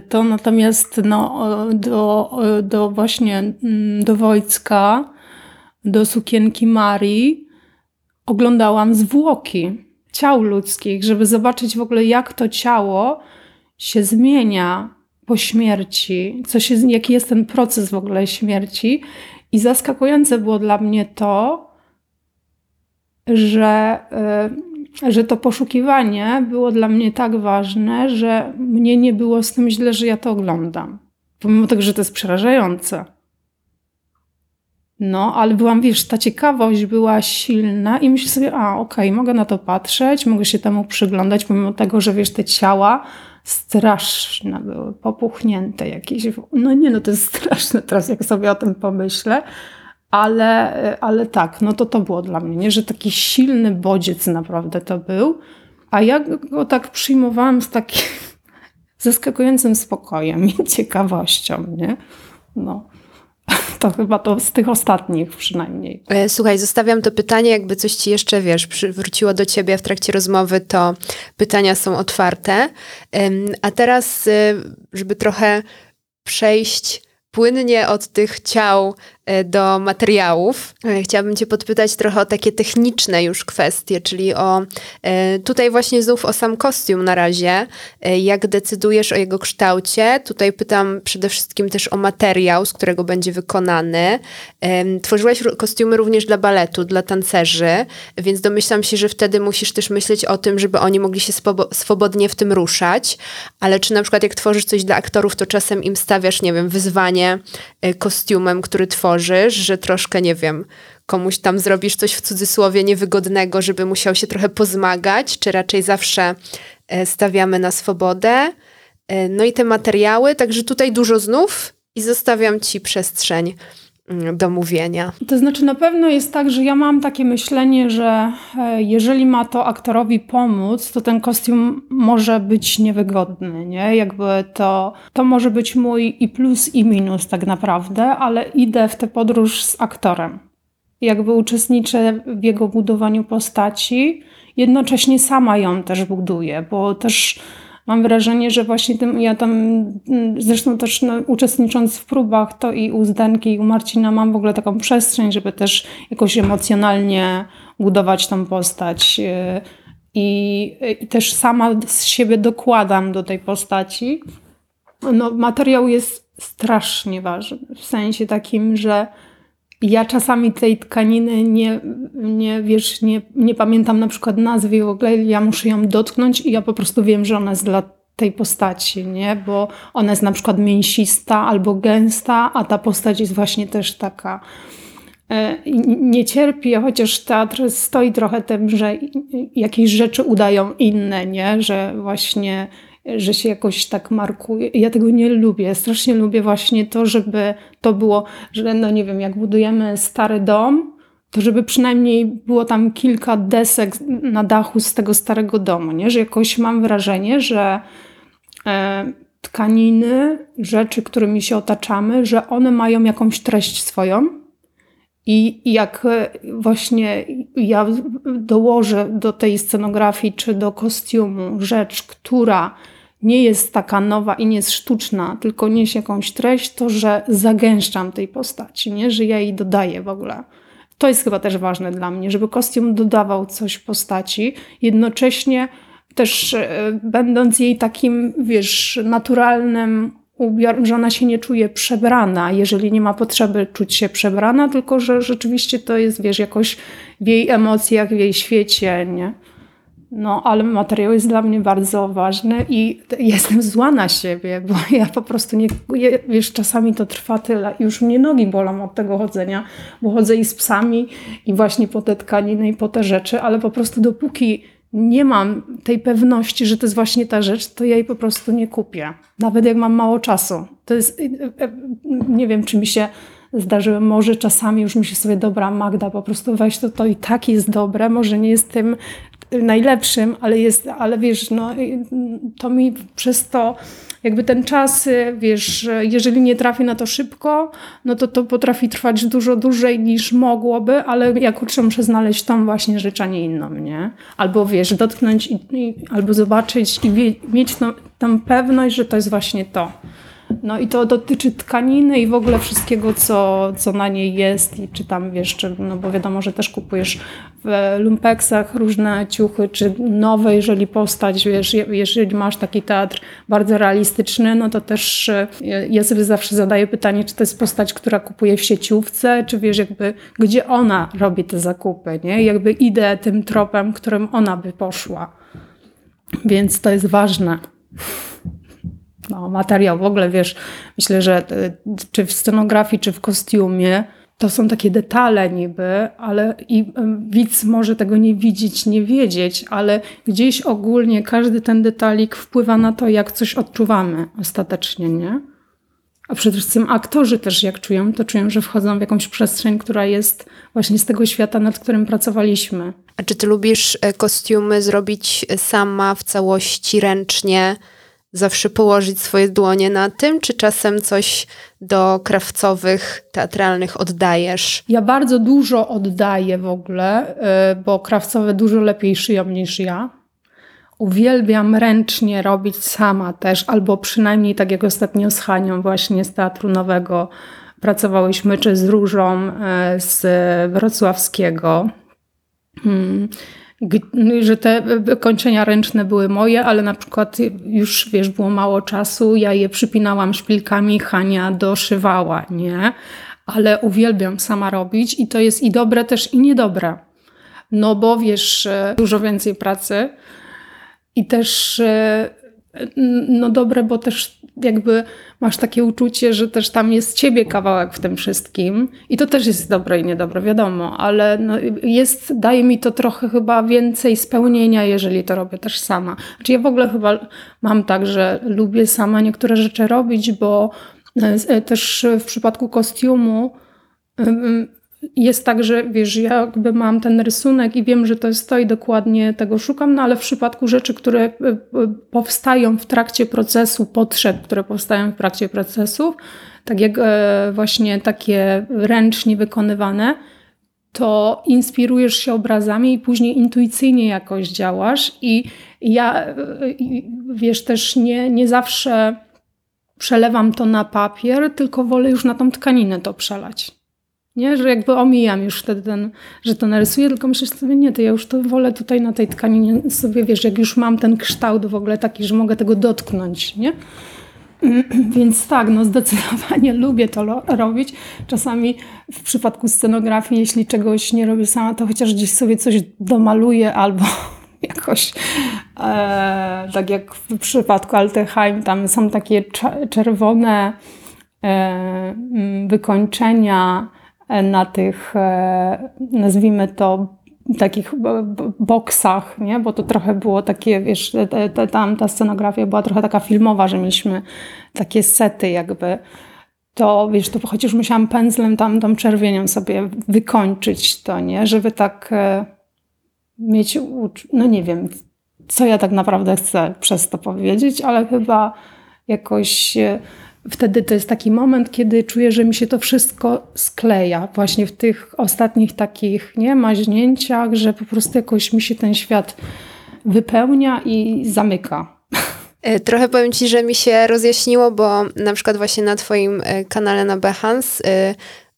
to, natomiast no, do, do właśnie mm, do Wojcka, do sukienki Marii oglądałam zwłoki ciał ludzkich, żeby zobaczyć w ogóle jak to ciało się zmienia po śmierci, co się, jaki jest ten proces w ogóle śmierci. I zaskakujące było dla mnie to, że, y, że to poszukiwanie było dla mnie tak ważne, że mnie nie było z tym źle, że ja to oglądam. Pomimo tego, że to jest przerażające. No, ale byłam, wiesz, ta ciekawość była silna i myślę sobie, a okej, okay, mogę na to patrzeć, mogę się temu przyglądać, pomimo tego, że wiesz, te ciała straszne były, popuchnięte jakieś. No nie, no to jest straszne teraz, jak sobie o tym pomyślę. Ale, ale tak, no to to było dla mnie, nie? że taki silny bodziec naprawdę to był. A ja go tak przyjmowałam z takim zaskakującym spokojem i ciekawością, nie? No. To chyba to z tych ostatnich przynajmniej. E, słuchaj, zostawiam to pytanie, jakby coś ci jeszcze, wiesz, wróciło do ciebie w trakcie rozmowy, to pytania są otwarte. A teraz, e, żeby trochę przejść płynnie od tych ciał do materiałów. E, chciałabym Cię podpytać trochę o takie techniczne już kwestie, czyli o e, tutaj właśnie znów o sam kostium na razie. Jak decydujesz o jego kształcie? Tutaj pytam przede wszystkim też o materiał, z którego będzie wykonany. Tworzyłaś kostiumy również dla baletu, dla tancerzy, więc domyślam się, że wtedy musisz też myśleć o tym, żeby oni mogli się swobodnie w tym ruszać. Ale czy na przykład jak tworzysz coś dla aktorów, to czasem im stawiasz, nie wiem, wyzwanie kostiumem, który tworzysz tworzysz, że troszkę, nie wiem, komuś tam zrobisz coś w cudzysłowie niewygodnego, żeby musiał się trochę pozmagać, czy raczej zawsze e, stawiamy na swobodę. E, no i te materiały, także tutaj dużo znów i zostawiam Ci przestrzeń do mówienia. To znaczy, na pewno jest tak, że ja mam takie myślenie, że e, jeżeli ma to aktorowi pomóc, to ten kostium może być niewygodny, nie? Jakby to, to może być mój i plus, i minus tak naprawdę, ale idę w tę podróż z aktorem. Jakby uczestniczę w jego budowaniu postaci, jednocześnie sama ją też buduję, bo też mam wrażenie, że właśnie tym, ja tam, zresztą też no, uczestnicząc w próbach, to i u Zdenki, i u Marcina mam w ogóle taką przestrzeń, żeby też jakoś emocjonalnie budować tą postać. Y, I, i też sama z siebie dokładam do tej postaci. No, materiał jest strasznie ważny, w sensie takim, że ja czasami tej tkaniny nie, nie, wiesz, nie, nie pamiętam na przykład nazwy w ogóle, ja muszę ją dotknąć i ja po prostu wiem, że ona jest dla tej postaci, nie? Bo ona jest na przykład mięsista albo gęsta, a ta postać jest właśnie też taka e, nie cierpi, chociaż teatr stoi trochę tym, że jakieś rzeczy udają inne, nie? Że właśnie że się jakoś tak markuje. Ja tego nie lubię. Strasznie lubię właśnie to, żeby to było, że no nie wiem, jak budujemy stary dom, to żeby przynajmniej było tam kilka desek na dachu z tego starego domu, nie? Że jakoś mam wrażenie, że e, tkaniny, rzeczy, którymi się otaczamy, że one mają jakąś treść swoją. I jak właśnie ja dołożę do tej scenografii czy do kostiumu rzecz, która nie jest taka nowa i nie jest sztuczna, tylko niesie jakąś treść, to że zagęszczam tej postaci, nie? że ja jej dodaję w ogóle. To jest chyba też ważne dla mnie, żeby kostium dodawał coś postaci, jednocześnie też e, będąc jej takim, wiesz, naturalnym ubiorem, że ona się nie czuje przebrana, jeżeli nie ma potrzeby czuć się przebrana, tylko że rzeczywiście to jest, wiesz, jakoś w jej emocjach, w jej świecie, nie? No, ale materiał jest dla mnie bardzo ważny i jestem zła na siebie, bo ja po prostu nie, wiesz, czasami to trwa tyle. Już mnie nogi bolą od tego chodzenia, bo chodzę i z psami i właśnie po te tkaniny i po te rzeczy, ale po prostu dopóki nie mam tej pewności, że to jest właśnie ta rzecz, to ja jej po prostu nie kupię. Nawet jak mam mało czasu. To jest, e, e, nie wiem, czy mi się zdarzyło, może czasami już myślę sobie, dobra Magda, po prostu weź to, to i tak jest dobre, może nie jest tym najlepszym, ale jest, ale wiesz, no to mi przez to jakby ten czas, wiesz, jeżeli nie trafi na to szybko, no to to potrafi trwać dużo dłużej niż mogłoby, ale ja kurczę muszę znaleźć tą właśnie rzecz, a nie inną, nie? Albo wiesz, dotknąć i, i albo zobaczyć i wie, mieć tą, tą pewność, że to jest właśnie to. No i to dotyczy tkaniny i w ogóle wszystkiego, co, co na niej jest i czy tam wiesz, czy, no bo wiadomo, że też kupujesz w lumpeksach różne ciuchy, czy nowe, jeżeli postać, wiesz, jeżeli masz taki teatr bardzo realistyczny, no to też e, ja sobie zawsze zadaję pytanie, czy to jest postać, która kupuje w sieciówce, czy wiesz, jakby, gdzie ona robi te zakupy, nie? Jakby idę tym tropem, którym ona by poszła. Więc to jest ważne no, materiał w ogóle, wiesz, myślę, że e, czy w scenografii, czy w kostiumie, to są takie detale niby, ale i widz może tego nie widzieć, nie wiedzieć, ale gdzieś ogólnie każdy ten detalik wpływa na to, jak coś odczuwamy ostatecznie, nie? A przede wszystkim aktorzy też jak czują, to czują, że wchodzą w jakąś przestrzeń, która jest właśnie z tego świata, nad którym pracowaliśmy. A czy ty lubisz e, kostiumy zrobić sama w całości ręcznie? Zawsze położyć swoje dłonie na tym, czy czasem coś do krawcowych, teatralnych oddajesz? Ja bardzo dużo oddaję w ogóle, y, bo krawcowe dużo lepiej szyją niż ja. Uwielbiam ręcznie robić sama też, albo przynajmniej tak jak ostatnio z Hanią właśnie z Teatru Nowego pracowałyśmy, czy z Różą y, z wrocławskiego. Hmm że te e, kończenia ręczne były moje, ale na przykład już, wiesz, było mało czasu, ja je przypinałam szpilkami, Hania doszywała, nie? Ale uwielbiam sama robić i to jest i dobre też i niedobre. No bo wiesz, e, dużo więcej pracy i też e, no dobre, bo też jakby masz takie uczucie, że też tam jest ciebie kawałek w tym wszystkim i to też jest dobre i niedobre, wiadomo, ale no jest, daje mi to trochę chyba więcej spełnienia, jeżeli to robię też sama. Znaczy ja w ogóle chyba mam tak, że lubię sama niektóre rzeczy robić, bo e, też w przypadku kostiumu jest tak, że wiesz, ja jakby mam ten rysunek i wiem, że to jest to i dokładnie tego szukam, no ale w przypadku rzeczy, które e, e, powstają w trakcie procesu, potrzeb, które powstają w trakcie procesów, tak jak e, właśnie takie ręcznie wykonywane, to inspirujesz się obrazami i później intuicyjnie jakoś działasz. I ja, wiesz, też nie, nie zawsze przelewam to na papier, tylko wolę już na tą tkaninę to przelać. Nie, że jakby omijam już wtedy ten, że to narysuję, tylko myślę sobie, nie, to ja już to wolę tutaj na tej tkaninie sobie, wiesz, jak już mam ten kształt w ogóle taki, że mogę tego dotknąć, nie? Więc tak, no zdecydowanie lubię to robić. Czasami w przypadku scenografii, jeśli czegoś nie robię sama, to chociaż gdzieś sobie coś domaluję albo jakoś, e, tak jak w przypadku Alteheim, tam są takie czerwone e, wykończenia, na tych, e, nazwijmy to, takich boksach, nie? bo to trochę było takie, wiesz, tam ta scenografia była trochę taka filmowa, że mieliśmy takie sety jakby, to wiesz, to chociaż musiałam pędzlem tam tą czerwienią sobie wykończyć to, nie? Żeby tak e, mieć, no nie wiem, co ja tak naprawdę chcę przez to powiedzieć, ale chyba jakoś e, wtedy to jest taki moment, kiedy czuję, że mi się to wszystko skleja. Właśnie w tych ostatnich takich nie maźnięciach, że po prostu jakoś mi się ten świat wypełnia i zamyka. E, trochę powiem Ci, że mi się rozjaśniło, bo na przykład właśnie na Twoim e, kanale na Behance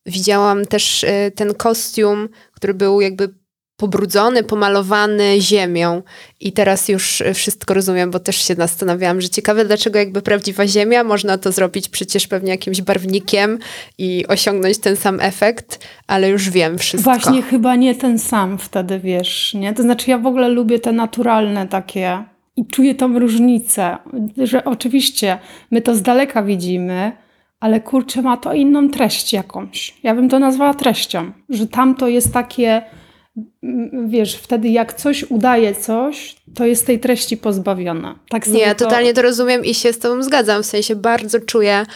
widziałam też ten kostium, który był jakby pobrudzony, pomalowany ziemią. I teraz już wszystko rozumiem, bo też się zastanawiałam, że ciekawe, dlaczego jakby prawdziwa ziemia, można to zrobić przecież pewnie jakimś barwnikiem i osiągnąć ten sam efekt, ale już wiem wszystko. Właśnie chyba nie ten sam wtedy, wiesz, nie? To znaczy ja w ogóle lubię te naturalne takie i czuję tą różnicę, że oczywiście my to z daleka widzimy, ale kurczę, ma to inną treść jakąś. Ja bym to nazwała treścią, że tam to jest takie wiesz, wtedy jak coś udaje coś, to jest tej treści pozbawiona. Tak Nie, ja to... totalnie to rozumiem i się z tobą zgadzam. W sensie bardzo czuję,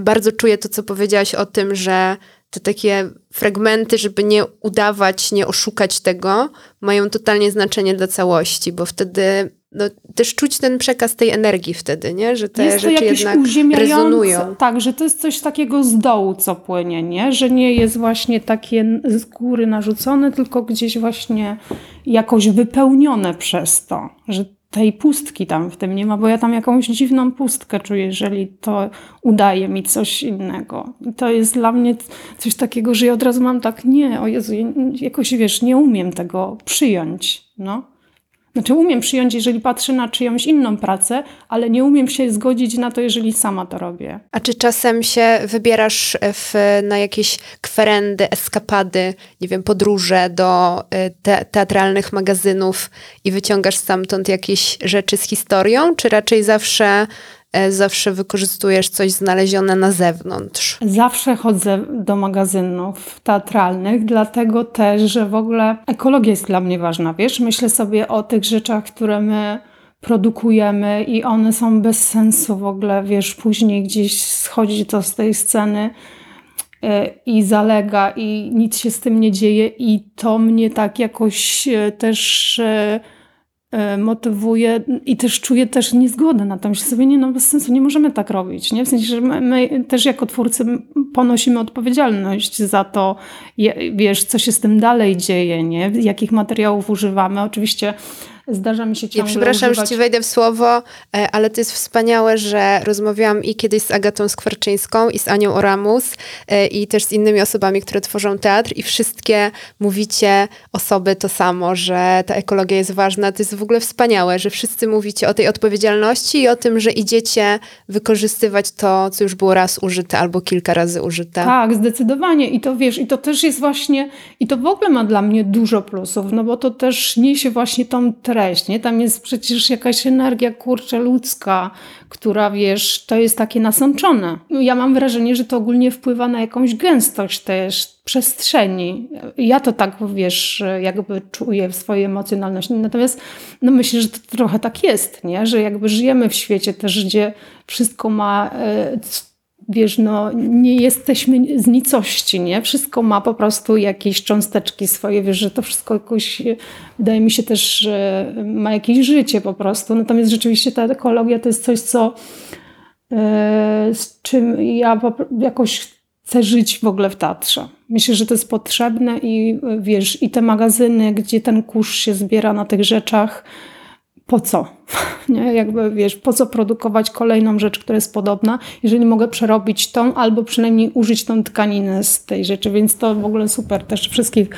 bardzo czuję to, co powiedziałaś o tym, że te takie fragmenty, żeby nie udawać, nie oszukać tego, mają totalnie znaczenie dla całości, bo wtedy no, też czuć ten przekaz tej energii wtedy, nie? że te jest rzeczy jednak rezonują. Tak, że to jest coś takiego z dołu, co płynie, nie? że nie jest właśnie takie z góry narzucone, tylko gdzieś właśnie jakoś wypełnione przez to, że tej pustki tam w tym nie ma, bo ja tam jakąś dziwną pustkę czuję, jeżeli to udaje mi coś innego. To jest dla mnie coś takiego, że ja od razu mam tak, nie, o Jezu, jakoś wiesz, nie umiem tego przyjąć, no. Znaczy, umiem przyjąć, jeżeli patrzę na czyjąś inną pracę, ale nie umiem się zgodzić na to, jeżeli sama to robię. A czy czasem się wybierasz w, na jakieś kwerendy, eskapady, nie wiem, podróże do y, te, teatralnych magazynów i wyciągasz stamtąd jakieś rzeczy z historią, czy raczej zawsze E, zawsze wykorzystujesz coś znalezione na zewnątrz? Zawsze chodzę do magazynów teatralnych, dlatego też, że w ogóle ekologia jest dla mnie ważna. Wiesz, myślę sobie o tych rzeczach, które my produkujemy i one są bez sensu w ogóle, wiesz, później gdzieś schodzi to z tej sceny e, i zalega i nic się z tym nie dzieje i to mnie tak jakoś e, też E, motywuje i też czuję też niezgodę na to. Myślę sobie, nie no bez sensu, nie możemy tak robić. Nie? W sensie, że my, my też jako twórcy ponosimy odpowiedzialność za to, wiesz, co się z tym dalej dzieje, nie? jakich materiałów używamy. Oczywiście Zdarza mi się ciągle Ja przepraszam, używać... że ci wejdę w słowo, e, ale to jest wspaniałe, że rozmawiałam i kiedyś z Agatą Skwarczyńską i z Anią Oramus e, i też z innymi osobami, które tworzą teatr i wszystkie mówicie osoby to samo, że ta ekologia jest ważna. To jest w ogóle wspaniałe, że wszyscy mówicie o tej odpowiedzialności i o tym, że idziecie wykorzystywać to, co już było raz użyte albo kilka razy użyte. Tak, zdecydowanie. I to wiesz, i to też jest właśnie, i to w ogóle ma dla mnie dużo plusów, no bo to też niesie właśnie tą treść, nie? Tam jest przecież jakaś energia, kurczę, ludzka, która, wiesz, to jest takie nasączone. Ja mam wrażenie, że to ogólnie wpływa na jakąś gęstość też przestrzeni. Ja to tak, wiesz, jakby czuję w swojej emocjonalności. Natomiast no myślę, że to trochę tak jest, nie? Że jakby żyjemy w świecie też, gdzie wszystko ma e, wiesz, no nie jesteśmy z nicości, nie? Wszystko ma po prostu jakieś cząsteczki swoje, wiesz, że to wszystko jakoś, wydaje mi się też, ma jakieś życie po prostu. Natomiast rzeczywiście ta ekologia to jest coś, co e, z czym ja jakoś chcę żyć w ogóle w teatrze. Myślę, że to jest potrzebne i wiesz, i te magazyny, gdzie ten kurz się zbiera na tych rzeczach, po co? Nie? Jakby wiesz, po co produkować kolejną rzecz, która jest podobna, jeżeli mogę przerobić tą albo przynajmniej użyć tą tkaninę z tej rzeczy, więc to w ogóle super. Też wszystkich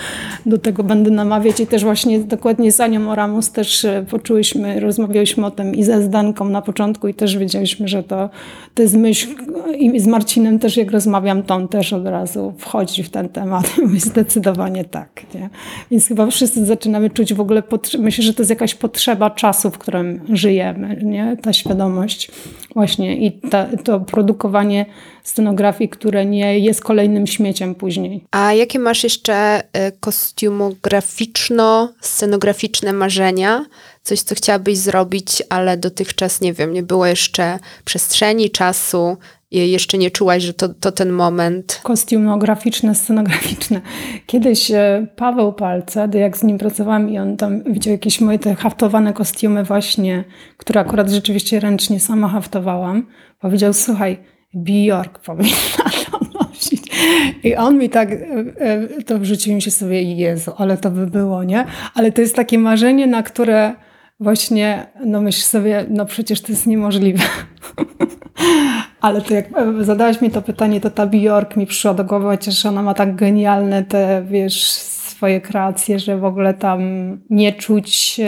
do tego będę namawiać i też właśnie dokładnie z Anią Oramus też e, poczułyśmy, rozmawialiśmy o tym i ze Zdanką na początku i też wiedzieliśmy, że to, to jest myśl i z Marcinem też jak rozmawiam, to on też od razu wchodzi w ten temat. Mówi zdecydowanie tak. Nie? Więc chyba wszyscy zaczynamy czuć w ogóle, myślę, że to jest jakaś potrzeba czasu, w którym żyjemy, nie? ta świadomość właśnie i ta, to produkowanie scenografii, które nie jest kolejnym śmieciem później. A jakie masz jeszcze y, kostiumograficzno-scenograficzne marzenia? Coś, co chciałabyś zrobić, ale dotychczas, nie wiem, nie było jeszcze przestrzeni, czasu, jeszcze nie czułaś, że to, to ten moment? Kostiumograficzne, scenograficzne. Kiedyś e, Paweł Palce, jak z nim pracowałam i on tam widział jakieś moje te haftowane kostiumy właśnie, które akurat rzeczywiście ręcznie sama haftowałam, powiedział, słuchaj, Bjork powinna to nosić. I on mi tak, e, e, to wrzucił mi się sobie, Jezu, ale to by było, nie? Ale to jest takie marzenie, na które właśnie, no myśl sobie, no przecież to jest niemożliwe. Ale to jak zadałaś mi to pytanie, to ta Bjork mi przyszła do głowy, chociaż ona ma tak genialne te, wiesz, swoje kreacje, że w ogóle tam nie czuć,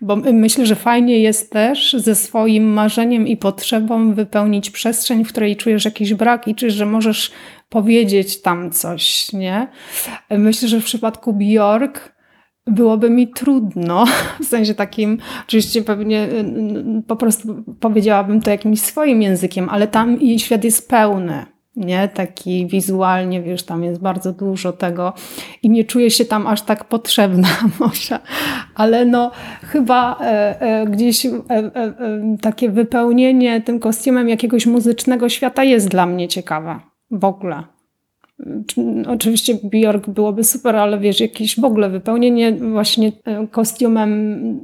bo myślę, że fajnie jest też ze swoim marzeniem i potrzebą wypełnić przestrzeń, w której czujesz jakiś brak i czujesz, że możesz powiedzieć tam coś, nie? Myślę, że w przypadku Bjork byłoby mi trudno, w sensie takim, oczywiście pewnie y, y, po prostu powiedziałabym to jakimś swoim językiem, ale tam jej świat jest pełny, nie? Taki wizualnie, wiesz, tam jest bardzo dużo tego i nie czuję się tam aż tak potrzebna może, ale no chyba e, e, gdzieś e, e, e, takie wypełnienie tym kostiumem jakiegoś muzycznego świata jest dla mnie ciekawe w ogóle. Oczywiście Bjork byłoby super, ale wiesz, jakieś w ogóle wypełnienie właśnie e, kostiumem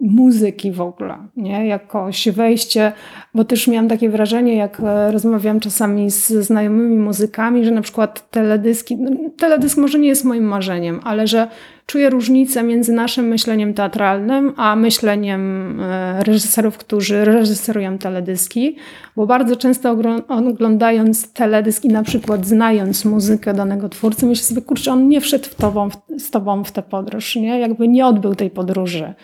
muzyki w ogóle, nie? Jakoś wejście, bo też miałam takie wrażenie, jak e, rozmawiałam czasami z znajomymi muzykami, że na przykład teledyski, no, teledysk może nie jest moim marzeniem, ale że czuję różnicę między naszym myśleniem teatralnym, a myśleniem e, reżyserów, którzy reżyserują teledyski, bo bardzo często oglądając teledysk i na przykład znając muzykę danego twórcy, myślę sobie, kurczę, on nie wszedł w tobą, z tobą w tę podróż, nie? Jakby nie odbył tej podróży.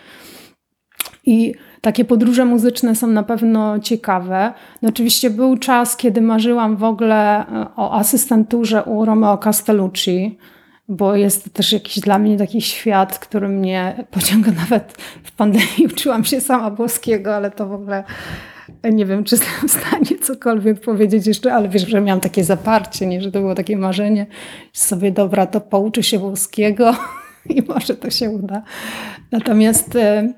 I takie podróże muzyczne są na pewno ciekawe. No oczywiście był czas, kiedy marzyłam w ogóle e, o asystenturze u Romeo Castellucci, bo jest to też jakiś dla mnie taki świat, który mnie pociąga nawet w pandemii. Uczyłam się sama włoskiego, ale to w ogóle nie wiem, czy jestem w stanie cokolwiek powiedzieć jeszcze, ale wiesz, że miałam takie zaparcie, nie, że to było takie marzenie, sobie dobra, to pouczę się włoskiego i może to się uda. Natomiast e,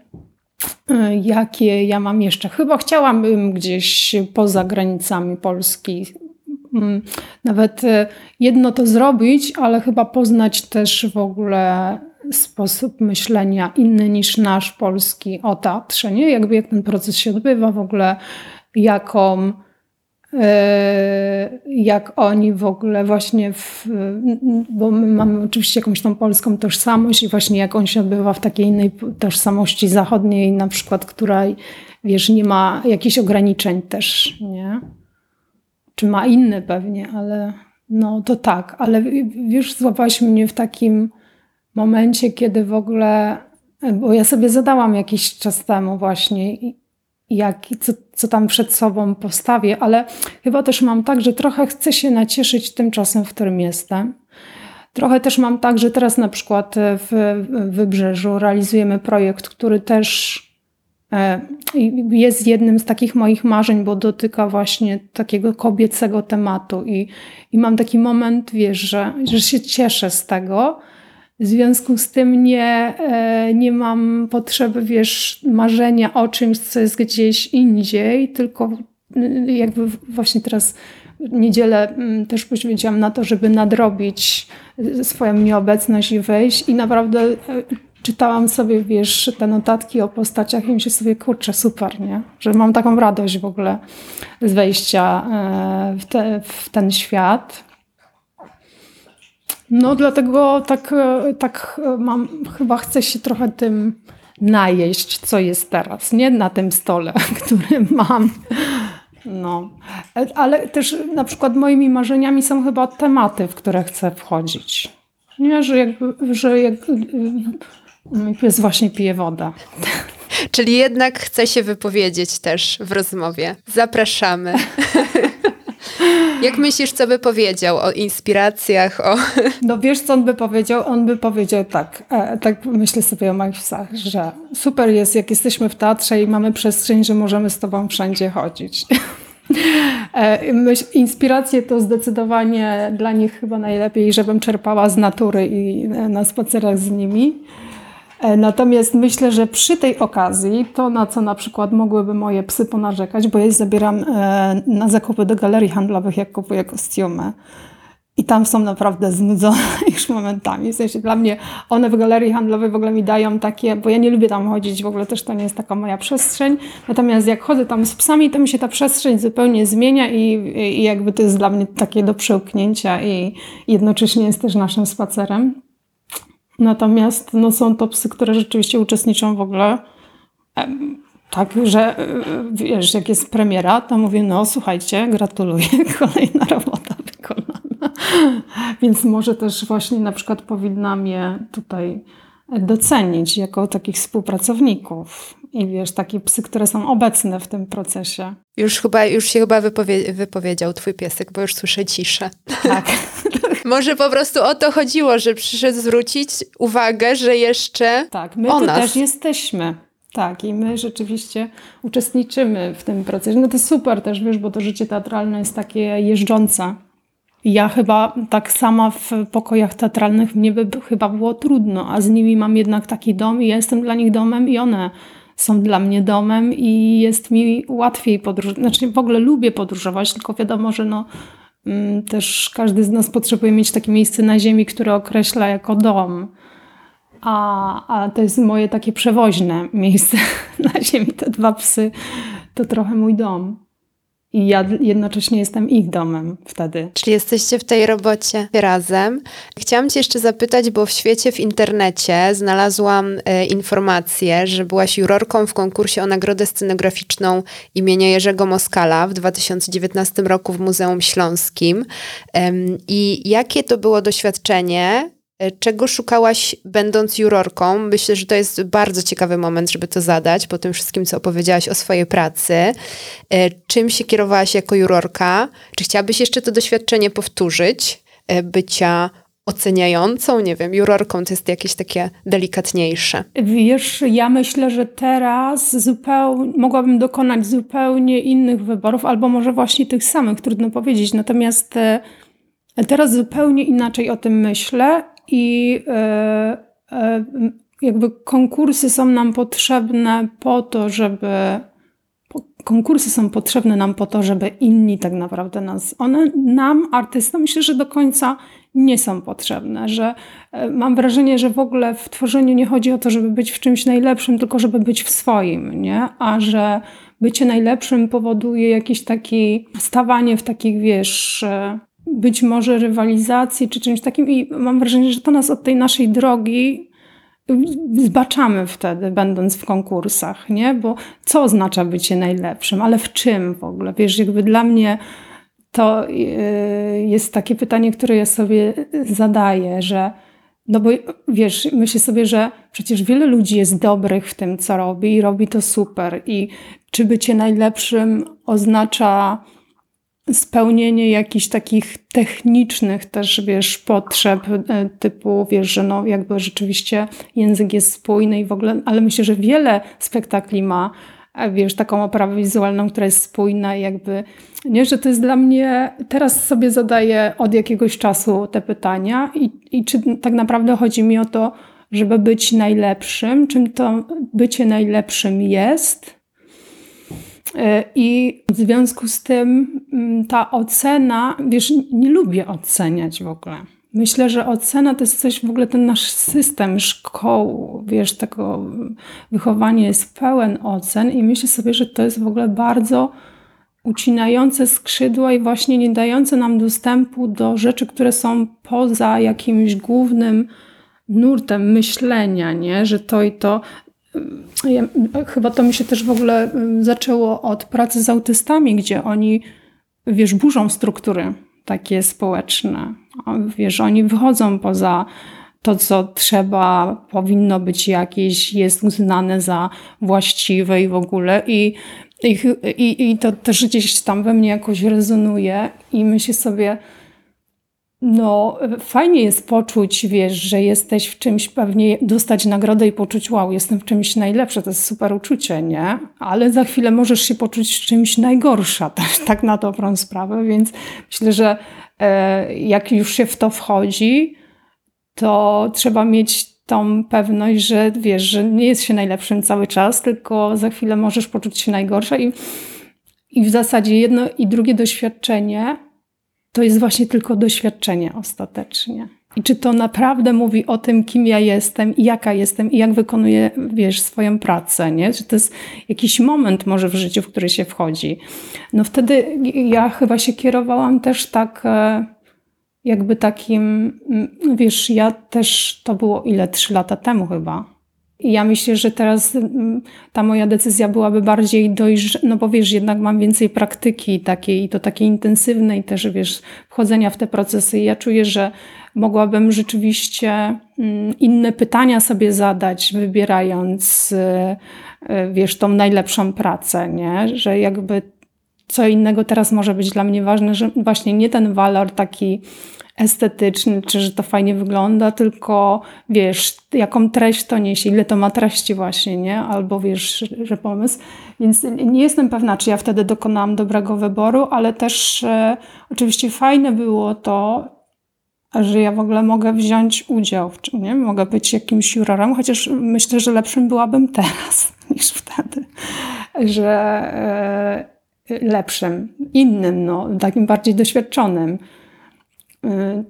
E, jakie ja mam jeszcze? Chyba chciałabym gdzieś poza granicami Polski nawet e, jedno to zrobić, ale chyba poznać też w ogóle sposób myślenia inny niż nasz polski o teatrze, nie? Jakby jak ten proces się odbywa, w ogóle jaką E, jak oni w ogóle właśnie, w, bo my mamy oczywiście jakąś tą polską tożsamość i właśnie jak on się odbywa w takiej innej tożsamości zachodniej, na przykład, która wiesz, nie ma jakichś ograniczeń też, nie? Czy ma inne pewnie, ale no to tak, ale wiesz, złapałaś mnie w takim momencie, kiedy w ogóle, bo ja sobie zadałam jakiś czas temu właśnie jak, co, co tam przed sobą postawię, ale chyba też mam tak, że trochę chcę się nacieszyć tym czasem, w którym jestem. Trochę też mam tak, że teraz na przykład w Wybrzeżu realizujemy projekt, który też jest jednym z takich moich marzeń, bo dotyka właśnie takiego kobiecego tematu. I, i mam taki moment, wiesz, że, że się cieszę z tego, w związku z tym nie, e, nie mam potrzeby, wiesz, marzenia o czymś, co jest gdzieś indziej, tylko y, jakby właśnie teraz niedzielę mm, też poświęciłam na to, żeby nadrobić swoją nieobecność i wejść. I naprawdę e, czytałam sobie, wiesz, te notatki o postaciach i myślę sobie, kurczę, super, nie? Że mam taką radość w ogóle z wejścia e, w, te, w ten świat. No dlatego tak, e, tak e, mam, chyba chcę się trochę tym najeść, co jest teraz, nie na tym stole, który mam. No, ale też na przykład moimi marzeniami są chyba tematy, w które chcę wchodzić. Nie, że jakby, że jak, pies właśnie pije wodę. Czyli jednak chce się wypowiedzieć też w rozmowie. Zapraszamy. Jak myślisz, co by powiedział o inspiracjach? O... No wiesz, co on by powiedział? On by powiedział tak, e, tak myślę sobie o moich psach, że super jest, jak jesteśmy w teatrze i mamy przestrzeń, że możemy z tobą wszędzie chodzić. E, myśl, inspiracje to zdecydowanie dla nich chyba najlepiej, żebym czerpała z natury i na spacerach z nimi. E, natomiast myślę, że przy tej okazji to, na co na przykład mogłyby moje psy ponarzekać, bo je zabieram e, na zakupy do galerii handlowych, jak kupuję kostiumy. I tam są naprawdę znudzone już momentami. W sensie dla mnie one w galerii handlowej w ogóle mi dają takie, bo ja nie lubię tam chodzić, w ogóle też to nie jest taka moja przestrzeń. Natomiast jak chodzę tam z psami, to mi się ta przestrzeń zupełnie zmienia i, i jakby to jest dla mnie takie do przełknięcia i jednocześnie jest też naszym spacerem. Natomiast no, są to psy, które rzeczywiście uczestniczą w ogóle. Tak, że e, wiesz, jak jest premiera, to mówię, no słuchajcie, gratuluję, kolejna robota wykonana. Więc może też właśnie na przykład powinnam je tutaj docenić jako takich współpracowników. I wiesz, takie psy, które są obecne w tym procesie. Już chyba, już się chyba wypowie wypowiedział twój piesek, bo już słyszę ciszę. Tak. Może po prostu o to chodziło, że przyszedł zwrócić uwagę, że jeszcze Tak, my o tu nas. też jesteśmy. Tak, i my rzeczywiście uczestniczymy w tym procesie. No to super też, wiesz, bo to życie teatralne jest takie jeżdżące. Ja chyba tak sama w pokojach teatralnych mnie by chyba było trudno, a z nimi mam jednak taki dom i ja jestem dla nich domem i one są dla mnie domem i jest mi łatwiej podróżować. Znaczy w ogóle lubię podróżować, tylko wiadomo, że no, też każdy z nas potrzebuje mieć takie miejsce na ziemi, które określa jako dom. A, a to jest moje takie przewoźne miejsce na ziemi. Te dwa psy to trochę mój dom. I ja jednocześnie jestem ich domem wtedy. Czyli jesteście w tej robocie razem. Chciałam Cię jeszcze zapytać, bo w świecie, w internecie znalazłam e, informację, że byłaś jurorką w konkursie o nagrodę scenograficzną imienia Jerzego Moskala w 2019 roku w Muzeum Śląskim. Em, I jakie to było doświadczenie? E, Czego szukałaś, będąc jurorką? Myślę, że to jest bardzo ciekawy moment, żeby to zadać, po tym wszystkim, co opowiedziałaś o swojej pracy. E, Czym się kierowałaś jako jurorka? Czy chciałabyś jeszcze to doświadczenie powtórzyć? E, Bycia oceniającą, nie wiem, jurorką to jest jakieś takie delikatniejsze. Wiesz, ja myślę, że teraz zupełnie mogłabym dokonać zupełnie innych wyborów, albo może właśnie tych samych, trudno powiedzieć. Natomiast teraz zupełnie inaczej o tym myślę i e, e, jakby konkursy są nam potrzebne po to, żeby. Konkursy są potrzebne nam po to, żeby inni tak naprawdę nas. One nam, artystom, myślę, że do końca nie są potrzebne. Że e, mam wrażenie, że w ogóle w tworzeniu nie chodzi o to, żeby być w czymś najlepszym, tylko żeby być w swoim, nie? A że bycie najlepszym powoduje jakieś takie stawanie w takich, wiesz, być może rywalizacji czy czymś takim. I mam wrażenie, że to nas od tej naszej drogi zbaczamy wtedy, będąc w konkursach, nie? Bo co oznacza bycie najlepszym, ale w czym w ogóle? Wiesz, jakby dla mnie to yy, jest takie pytanie, które ja sobie zadaję, że no bo wiesz, myślę sobie, że przecież wiele ludzi jest dobrych w tym, co robi i robi to super. I czy bycie najlepszym oznacza spełnienie jakichś takich technicznych też, wiesz, potrzeb e, typu, wiesz, że no jakby rzeczywiście język jest spójny i w ogóle, ale myślę, że wiele spektakli ma, e, wiesz, taką oprawę wizualną, która jest spójna i jakby, nie, że to jest dla mnie, teraz sobie zadaję od jakiegoś czasu te pytania i, i czy tak naprawdę chodzi mi o to, żeby być najlepszym, czym to bycie najlepszym jest, i w związku z tym mm, ta ocena, wiesz, nie lubię oceniać w ogóle. Myślę, że ocena to jest coś, w ogóle ten nasz system szkoły, wiesz, tego wychowania jest pełen ocen i myślę sobie, że to jest w ogóle bardzo ucinające skrzydła i właśnie nie dające nam dostępu do rzeczy, które są poza jakimś głównym nurtem myślenia, nie? że to i to ja, chyba to mi się też w ogóle y, zaczęło od pracy z autystami, gdzie oni, wiesz, burzą struktury takie społeczne. Wiesz, oni wychodzą poza to, co trzeba, powinno być jakieś, jest uznane za właściwe i w ogóle. I, i, i, i to też gdzieś tam we mnie jakoś rezonuje i myślę sobie, no, fajnie jest poczuć, wiesz, że jesteś w czymś, pewnie dostać nagrodę i poczuć, wow, jestem w czymś najlepszy, to jest super uczucie, nie? Ale za chwilę możesz się poczuć w czymś najgorsza, też, tak na dobrą sprawę, więc myślę, że e, jak już się w to wchodzi, to trzeba mieć tą pewność, że wiesz, że nie jest się najlepszym cały czas, tylko za chwilę możesz poczuć się najgorsza i, i w zasadzie jedno i drugie doświadczenie to jest właśnie tylko doświadczenie ostatecznie. I czy to naprawdę mówi o tym, kim ja jestem i jaka jestem i jak wykonuję, wiesz, swoją pracę, nie? Czy to jest jakiś moment może w życiu, w który się wchodzi. No wtedy ja chyba się kierowałam też tak e, jakby takim, mm, wiesz, ja też, to było ile, trzy lata temu chyba, I ja myślę, że teraz mm, ta moja decyzja byłaby bardziej dojrz... no bo wiesz, jednak mam więcej praktyki takiej i to takiej intensywnej też, wiesz, wchodzenia w te procesy. I ja czuję, że mogłabym rzeczywiście mm, inne pytania sobie zadać, wybierając, y, y, wiesz, tą najlepszą pracę, nie? Że jakby co innego teraz może być dla mnie ważne, że właśnie nie ten walor taki estetyczny, czy że to fajnie wygląda, tylko wiesz, jaką treść to niesie, ile to ma treści właśnie, nie? Albo wiesz, że pomysł. Więc nie jestem pewna, czy ja wtedy dokonałam dobrego wyboru, ale też e, oczywiście fajne było to, że ja w ogóle mogę wziąć udział w nie? Mogę być jakimś jurorem, chociaż myślę, że lepszym byłabym teraz niż wtedy. Że e, lepszym, innym, no, takim bardziej doświadczonym. E,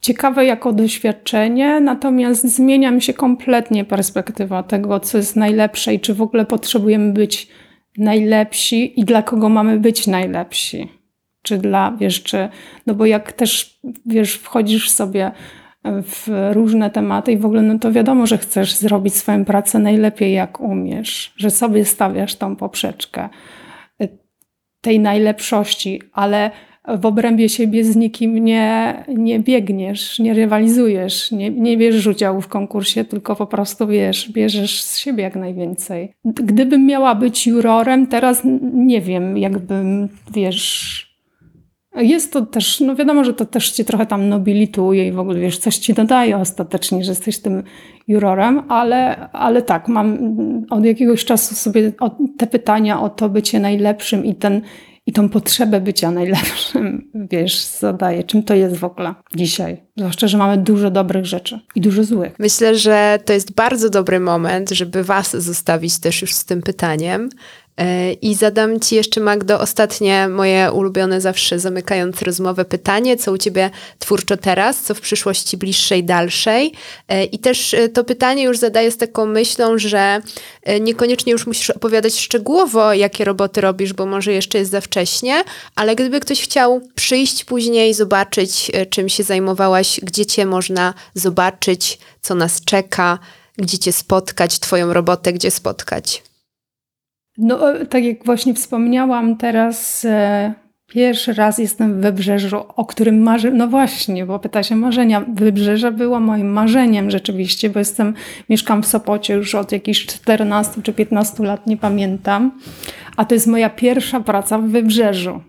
ciekawe jako doświadczenie, natomiast zmienia mi się kompletnie perspektywa tego, co jest najlepsze i czy w ogóle potrzebujemy być najlepsi i dla kogo mamy być najlepsi. Czy dla, wiesz, czy, no bo jak też, wiesz, wchodzisz sobie w różne tematy i w ogóle, no to wiadomo, że chcesz zrobić swoją pracę najlepiej, jak umiesz, że sobie stawiasz tą poprzeczkę y, tej najlepszości, ale w obrębie siebie z nikim nie, nie biegniesz, nie rywalizujesz, nie, nie bierzesz udziału w konkursie, tylko po prostu wiesz, bierzesz z siebie jak najwięcej. Gdybym miała być jurorem, teraz nie wiem, jakbym, wiesz, jest to też, no wiadomo, że to też cię trochę tam nobilituje i w ogóle wiesz, coś ci dodaje ostatecznie, że jesteś tym jurorem, ale, ale tak, mam od jakiegoś czasu sobie te pytania o to bycie najlepszym i ten i tą potrzebę bycia najlepszym, wiesz, zadaję. Czym to jest w ogóle dzisiaj? Zwłaszcza, że mamy dużo dobrych rzeczy i dużo złych. Myślę, że to jest bardzo dobry moment, żeby Was zostawić też już z tym pytaniem. E, I zadam Ci jeszcze, Magdo, ostatnie moje ulubione, zawsze zamykając rozmowę pytanie, co u Ciebie twórczo teraz, co w przyszłości bliższej, dalszej. E, I też e, to pytanie już zadaję z taką myślą, że niekoniecznie już musisz opowiadać szczegółowo, jakie roboty robisz, bo może jeszcze jest za wcześnie, ale gdyby ktoś chciał przyjść później, zobaczyć, czym się zajmowałaś, gdzie Cię można zobaczyć, co nas czeka, gdzie Cię spotkać, Twoją robotę, gdzie spotkać. No, tak jak właśnie wspomniałam, teraz e, pierwszy raz jestem w Wybrzeżu, o którym marzę. No właśnie, bo pyta się marzenia. Wybrzeże było moim marzeniem rzeczywiście, bo jestem, mieszkam w Sopocie już od jakichś 14 czy 15 lat, nie pamiętam. A to jest moja pierwsza praca w Wybrzeżu.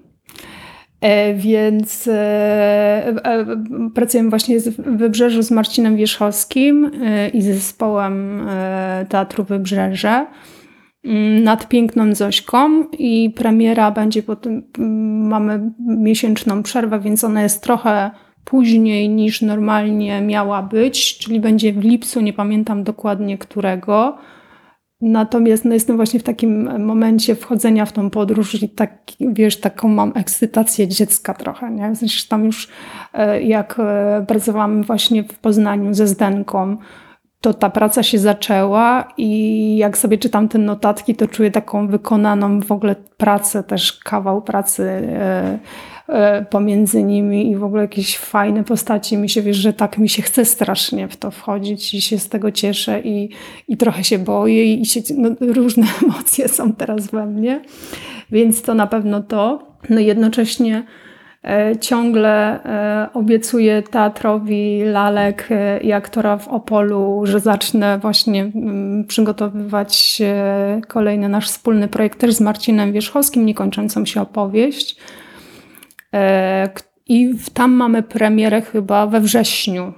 E, więc e, e, pracujemy właśnie w Wybrzeżu z Marcinem Wierzchowskim e, i zespołem e, Teatru Wybrzeże. Mm, nad piękną Zośką i premiera będzie potem, mm, mamy miesięczną przerwę, więc ona jest trochę później niż normalnie miała być, czyli będzie w lipcu, nie pamiętam dokładnie którego. Natomiast no, jestem właśnie w takim momencie wchodzenia w tą podróż i tak, wiesz, taką mam ekscytację dziecka trochę, nie? Zresztą tam już e, jak e, pracowałam właśnie w Poznaniu ze Zdenką, to ta praca się zaczęła i jak sobie czytam te notatki, to czuję taką wykonaną w ogóle pracę, też kawał pracy e, e, pomiędzy nimi i w ogóle jakieś fajne postaci. Mi się wiesz, że tak mi się chce strasznie w to wchodzić i się z tego cieszę i, i trochę się boję i się, no, różne emocje są teraz we mnie, więc to na pewno to. No jednocześnie ciągle e, obiecuję teatrowi lalek e, i aktora w Opolu, że zacznę właśnie mm, przygotowywać kolejny nasz wspólny projekt też z Marcinem Wierzchowskim, niekończącą się opowieść. I tam mamy premierę chyba we wrześniu.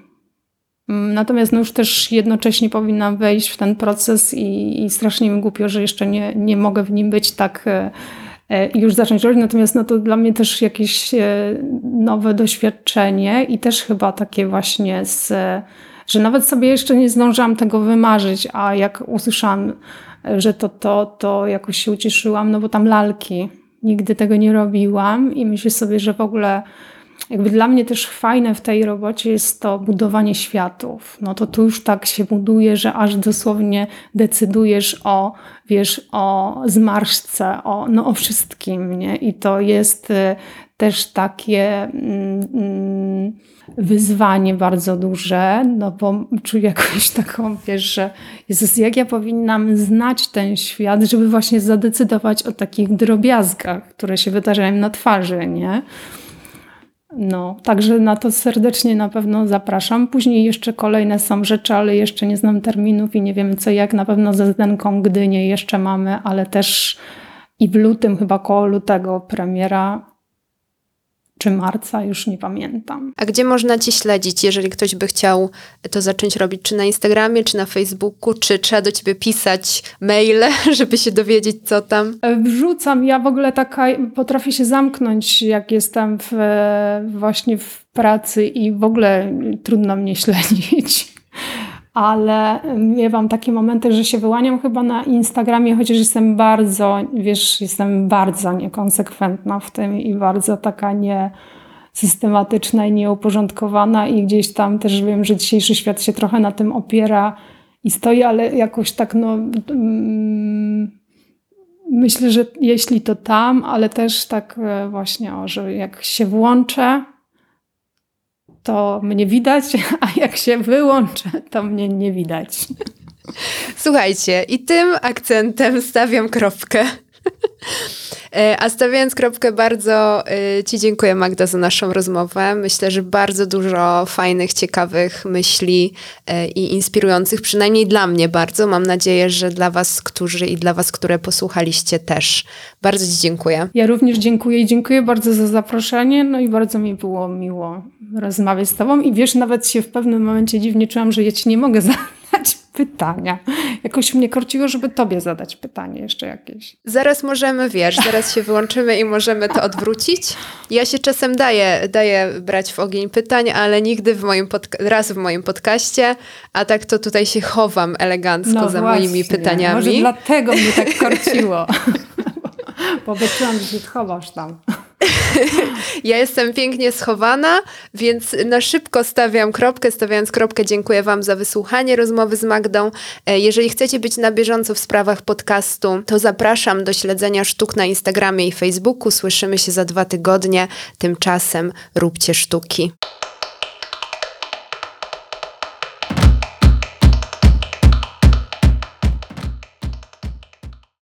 Mm, natomiast no już też jednocześnie powinnam wejść w ten proces i, i strasznie mi głupio, że jeszcze nie, nie mogę w nim być tak E, i już zacząć robić. Natomiast no to dla mnie też jakieś e, nowe doświadczenie i też chyba takie właśnie z, że nawet sobie jeszcze nie zdążyłam tego wymarzyć, a jak usłyszałam, że to to, to jakoś się ucieszyłam, no bo tam lalki. Nigdy tego nie robiłam i myślę sobie, że w ogóle jakby dla mnie też fajne w tej robocie jest to budowanie światów. No to tu już tak się buduje, że aż dosłownie decydujesz o, wiesz, o zmarszce, o, no o wszystkim, nie? I to jest y, też takie mm, mm, wyzwanie bardzo duże, no bo czuję jakąś taką, wiesz, że Jezus, jak ja powinnam znać ten świat, żeby właśnie zadecydować o takich drobiazgach, które się wydarzają na twarzy, nie? No, także na to serdecznie na pewno zapraszam. Później jeszcze kolejne są rzeczy, ale jeszcze nie znam terminów i nie wiem co jak. Na pewno ze Zdenką Gdynię jeszcze mamy, ale też i w lutym, chyba koło lutego premiera czy marca, już nie pamiętam. A gdzie można Cię śledzić, jeżeli ktoś by chciał to zacząć robić? Czy na Instagramie, czy na Facebooku, czy trzeba do Ciebie pisać maile, żeby się dowiedzieć, co tam? E, wrzucam. Ja w ogóle taka potrafię się zamknąć, jak jestem w, właśnie w pracy i w ogóle trudno mnie śledzić ale miewam takie momenty, że się wyłaniam chyba na Instagramie, chociaż jestem bardzo, wiesz, jestem bardzo niekonsekwentna w tym i bardzo taka nie systematyczna i nieuporządkowana i gdzieś tam też wiem, że dzisiejszy świat się trochę na tym opiera i stoi, ale jakoś tak no mm, myślę, że jeśli to tam, ale też tak e, właśnie, o, że jak się włączę, to mnie widać, a jak się wyłączę, to mnie nie widać. Słuchajcie, i tym akcentem stawiam kropkę. E, a stawiając kropkę, bardzo e, Ci dziękuję, Magda, za naszą rozmowę. Myślę, że bardzo dużo fajnych, ciekawych myśli e, i inspirujących, przynajmniej dla mnie bardzo. Mam nadzieję, że dla Was, którzy i dla Was, które posłuchaliście też. Bardzo Ci dziękuję. Ja również dziękuję i dziękuję bardzo za zaproszenie. No i bardzo mi było miło rozmawiać z Tobą. I wiesz, nawet się w pewnym momencie dziwnie czułam, że ja Ci nie mogę zadać pytania. Jakoś mnie korciło, żeby tobie zadać pytanie jeszcze jakieś. Zaraz możemy, wiesz, zaraz się wyłączymy i możemy to odwrócić. Ja się czasem daję, daję brać w ogień pytań, ale nigdy w moim raz w moim podcaście, a tak to tutaj się chowam elegancko no za właśnie. moimi pytaniami. Może dlatego mnie tak korciło. Bo wyczułam, że się chowasz tam. Ja jestem pięknie schowana, więc na szybko stawiam kropkę. Stawiając kropkę, dziękuję Wam za wysłuchanie rozmowy z Magdą. E, jeżeli chcecie być na bieżąco w sprawach podcastu, to zapraszam do śledzenia sztuk na Instagramie i Facebooku. Słyszymy się za dwa tygodnie. Tymczasem róbcie sztuki.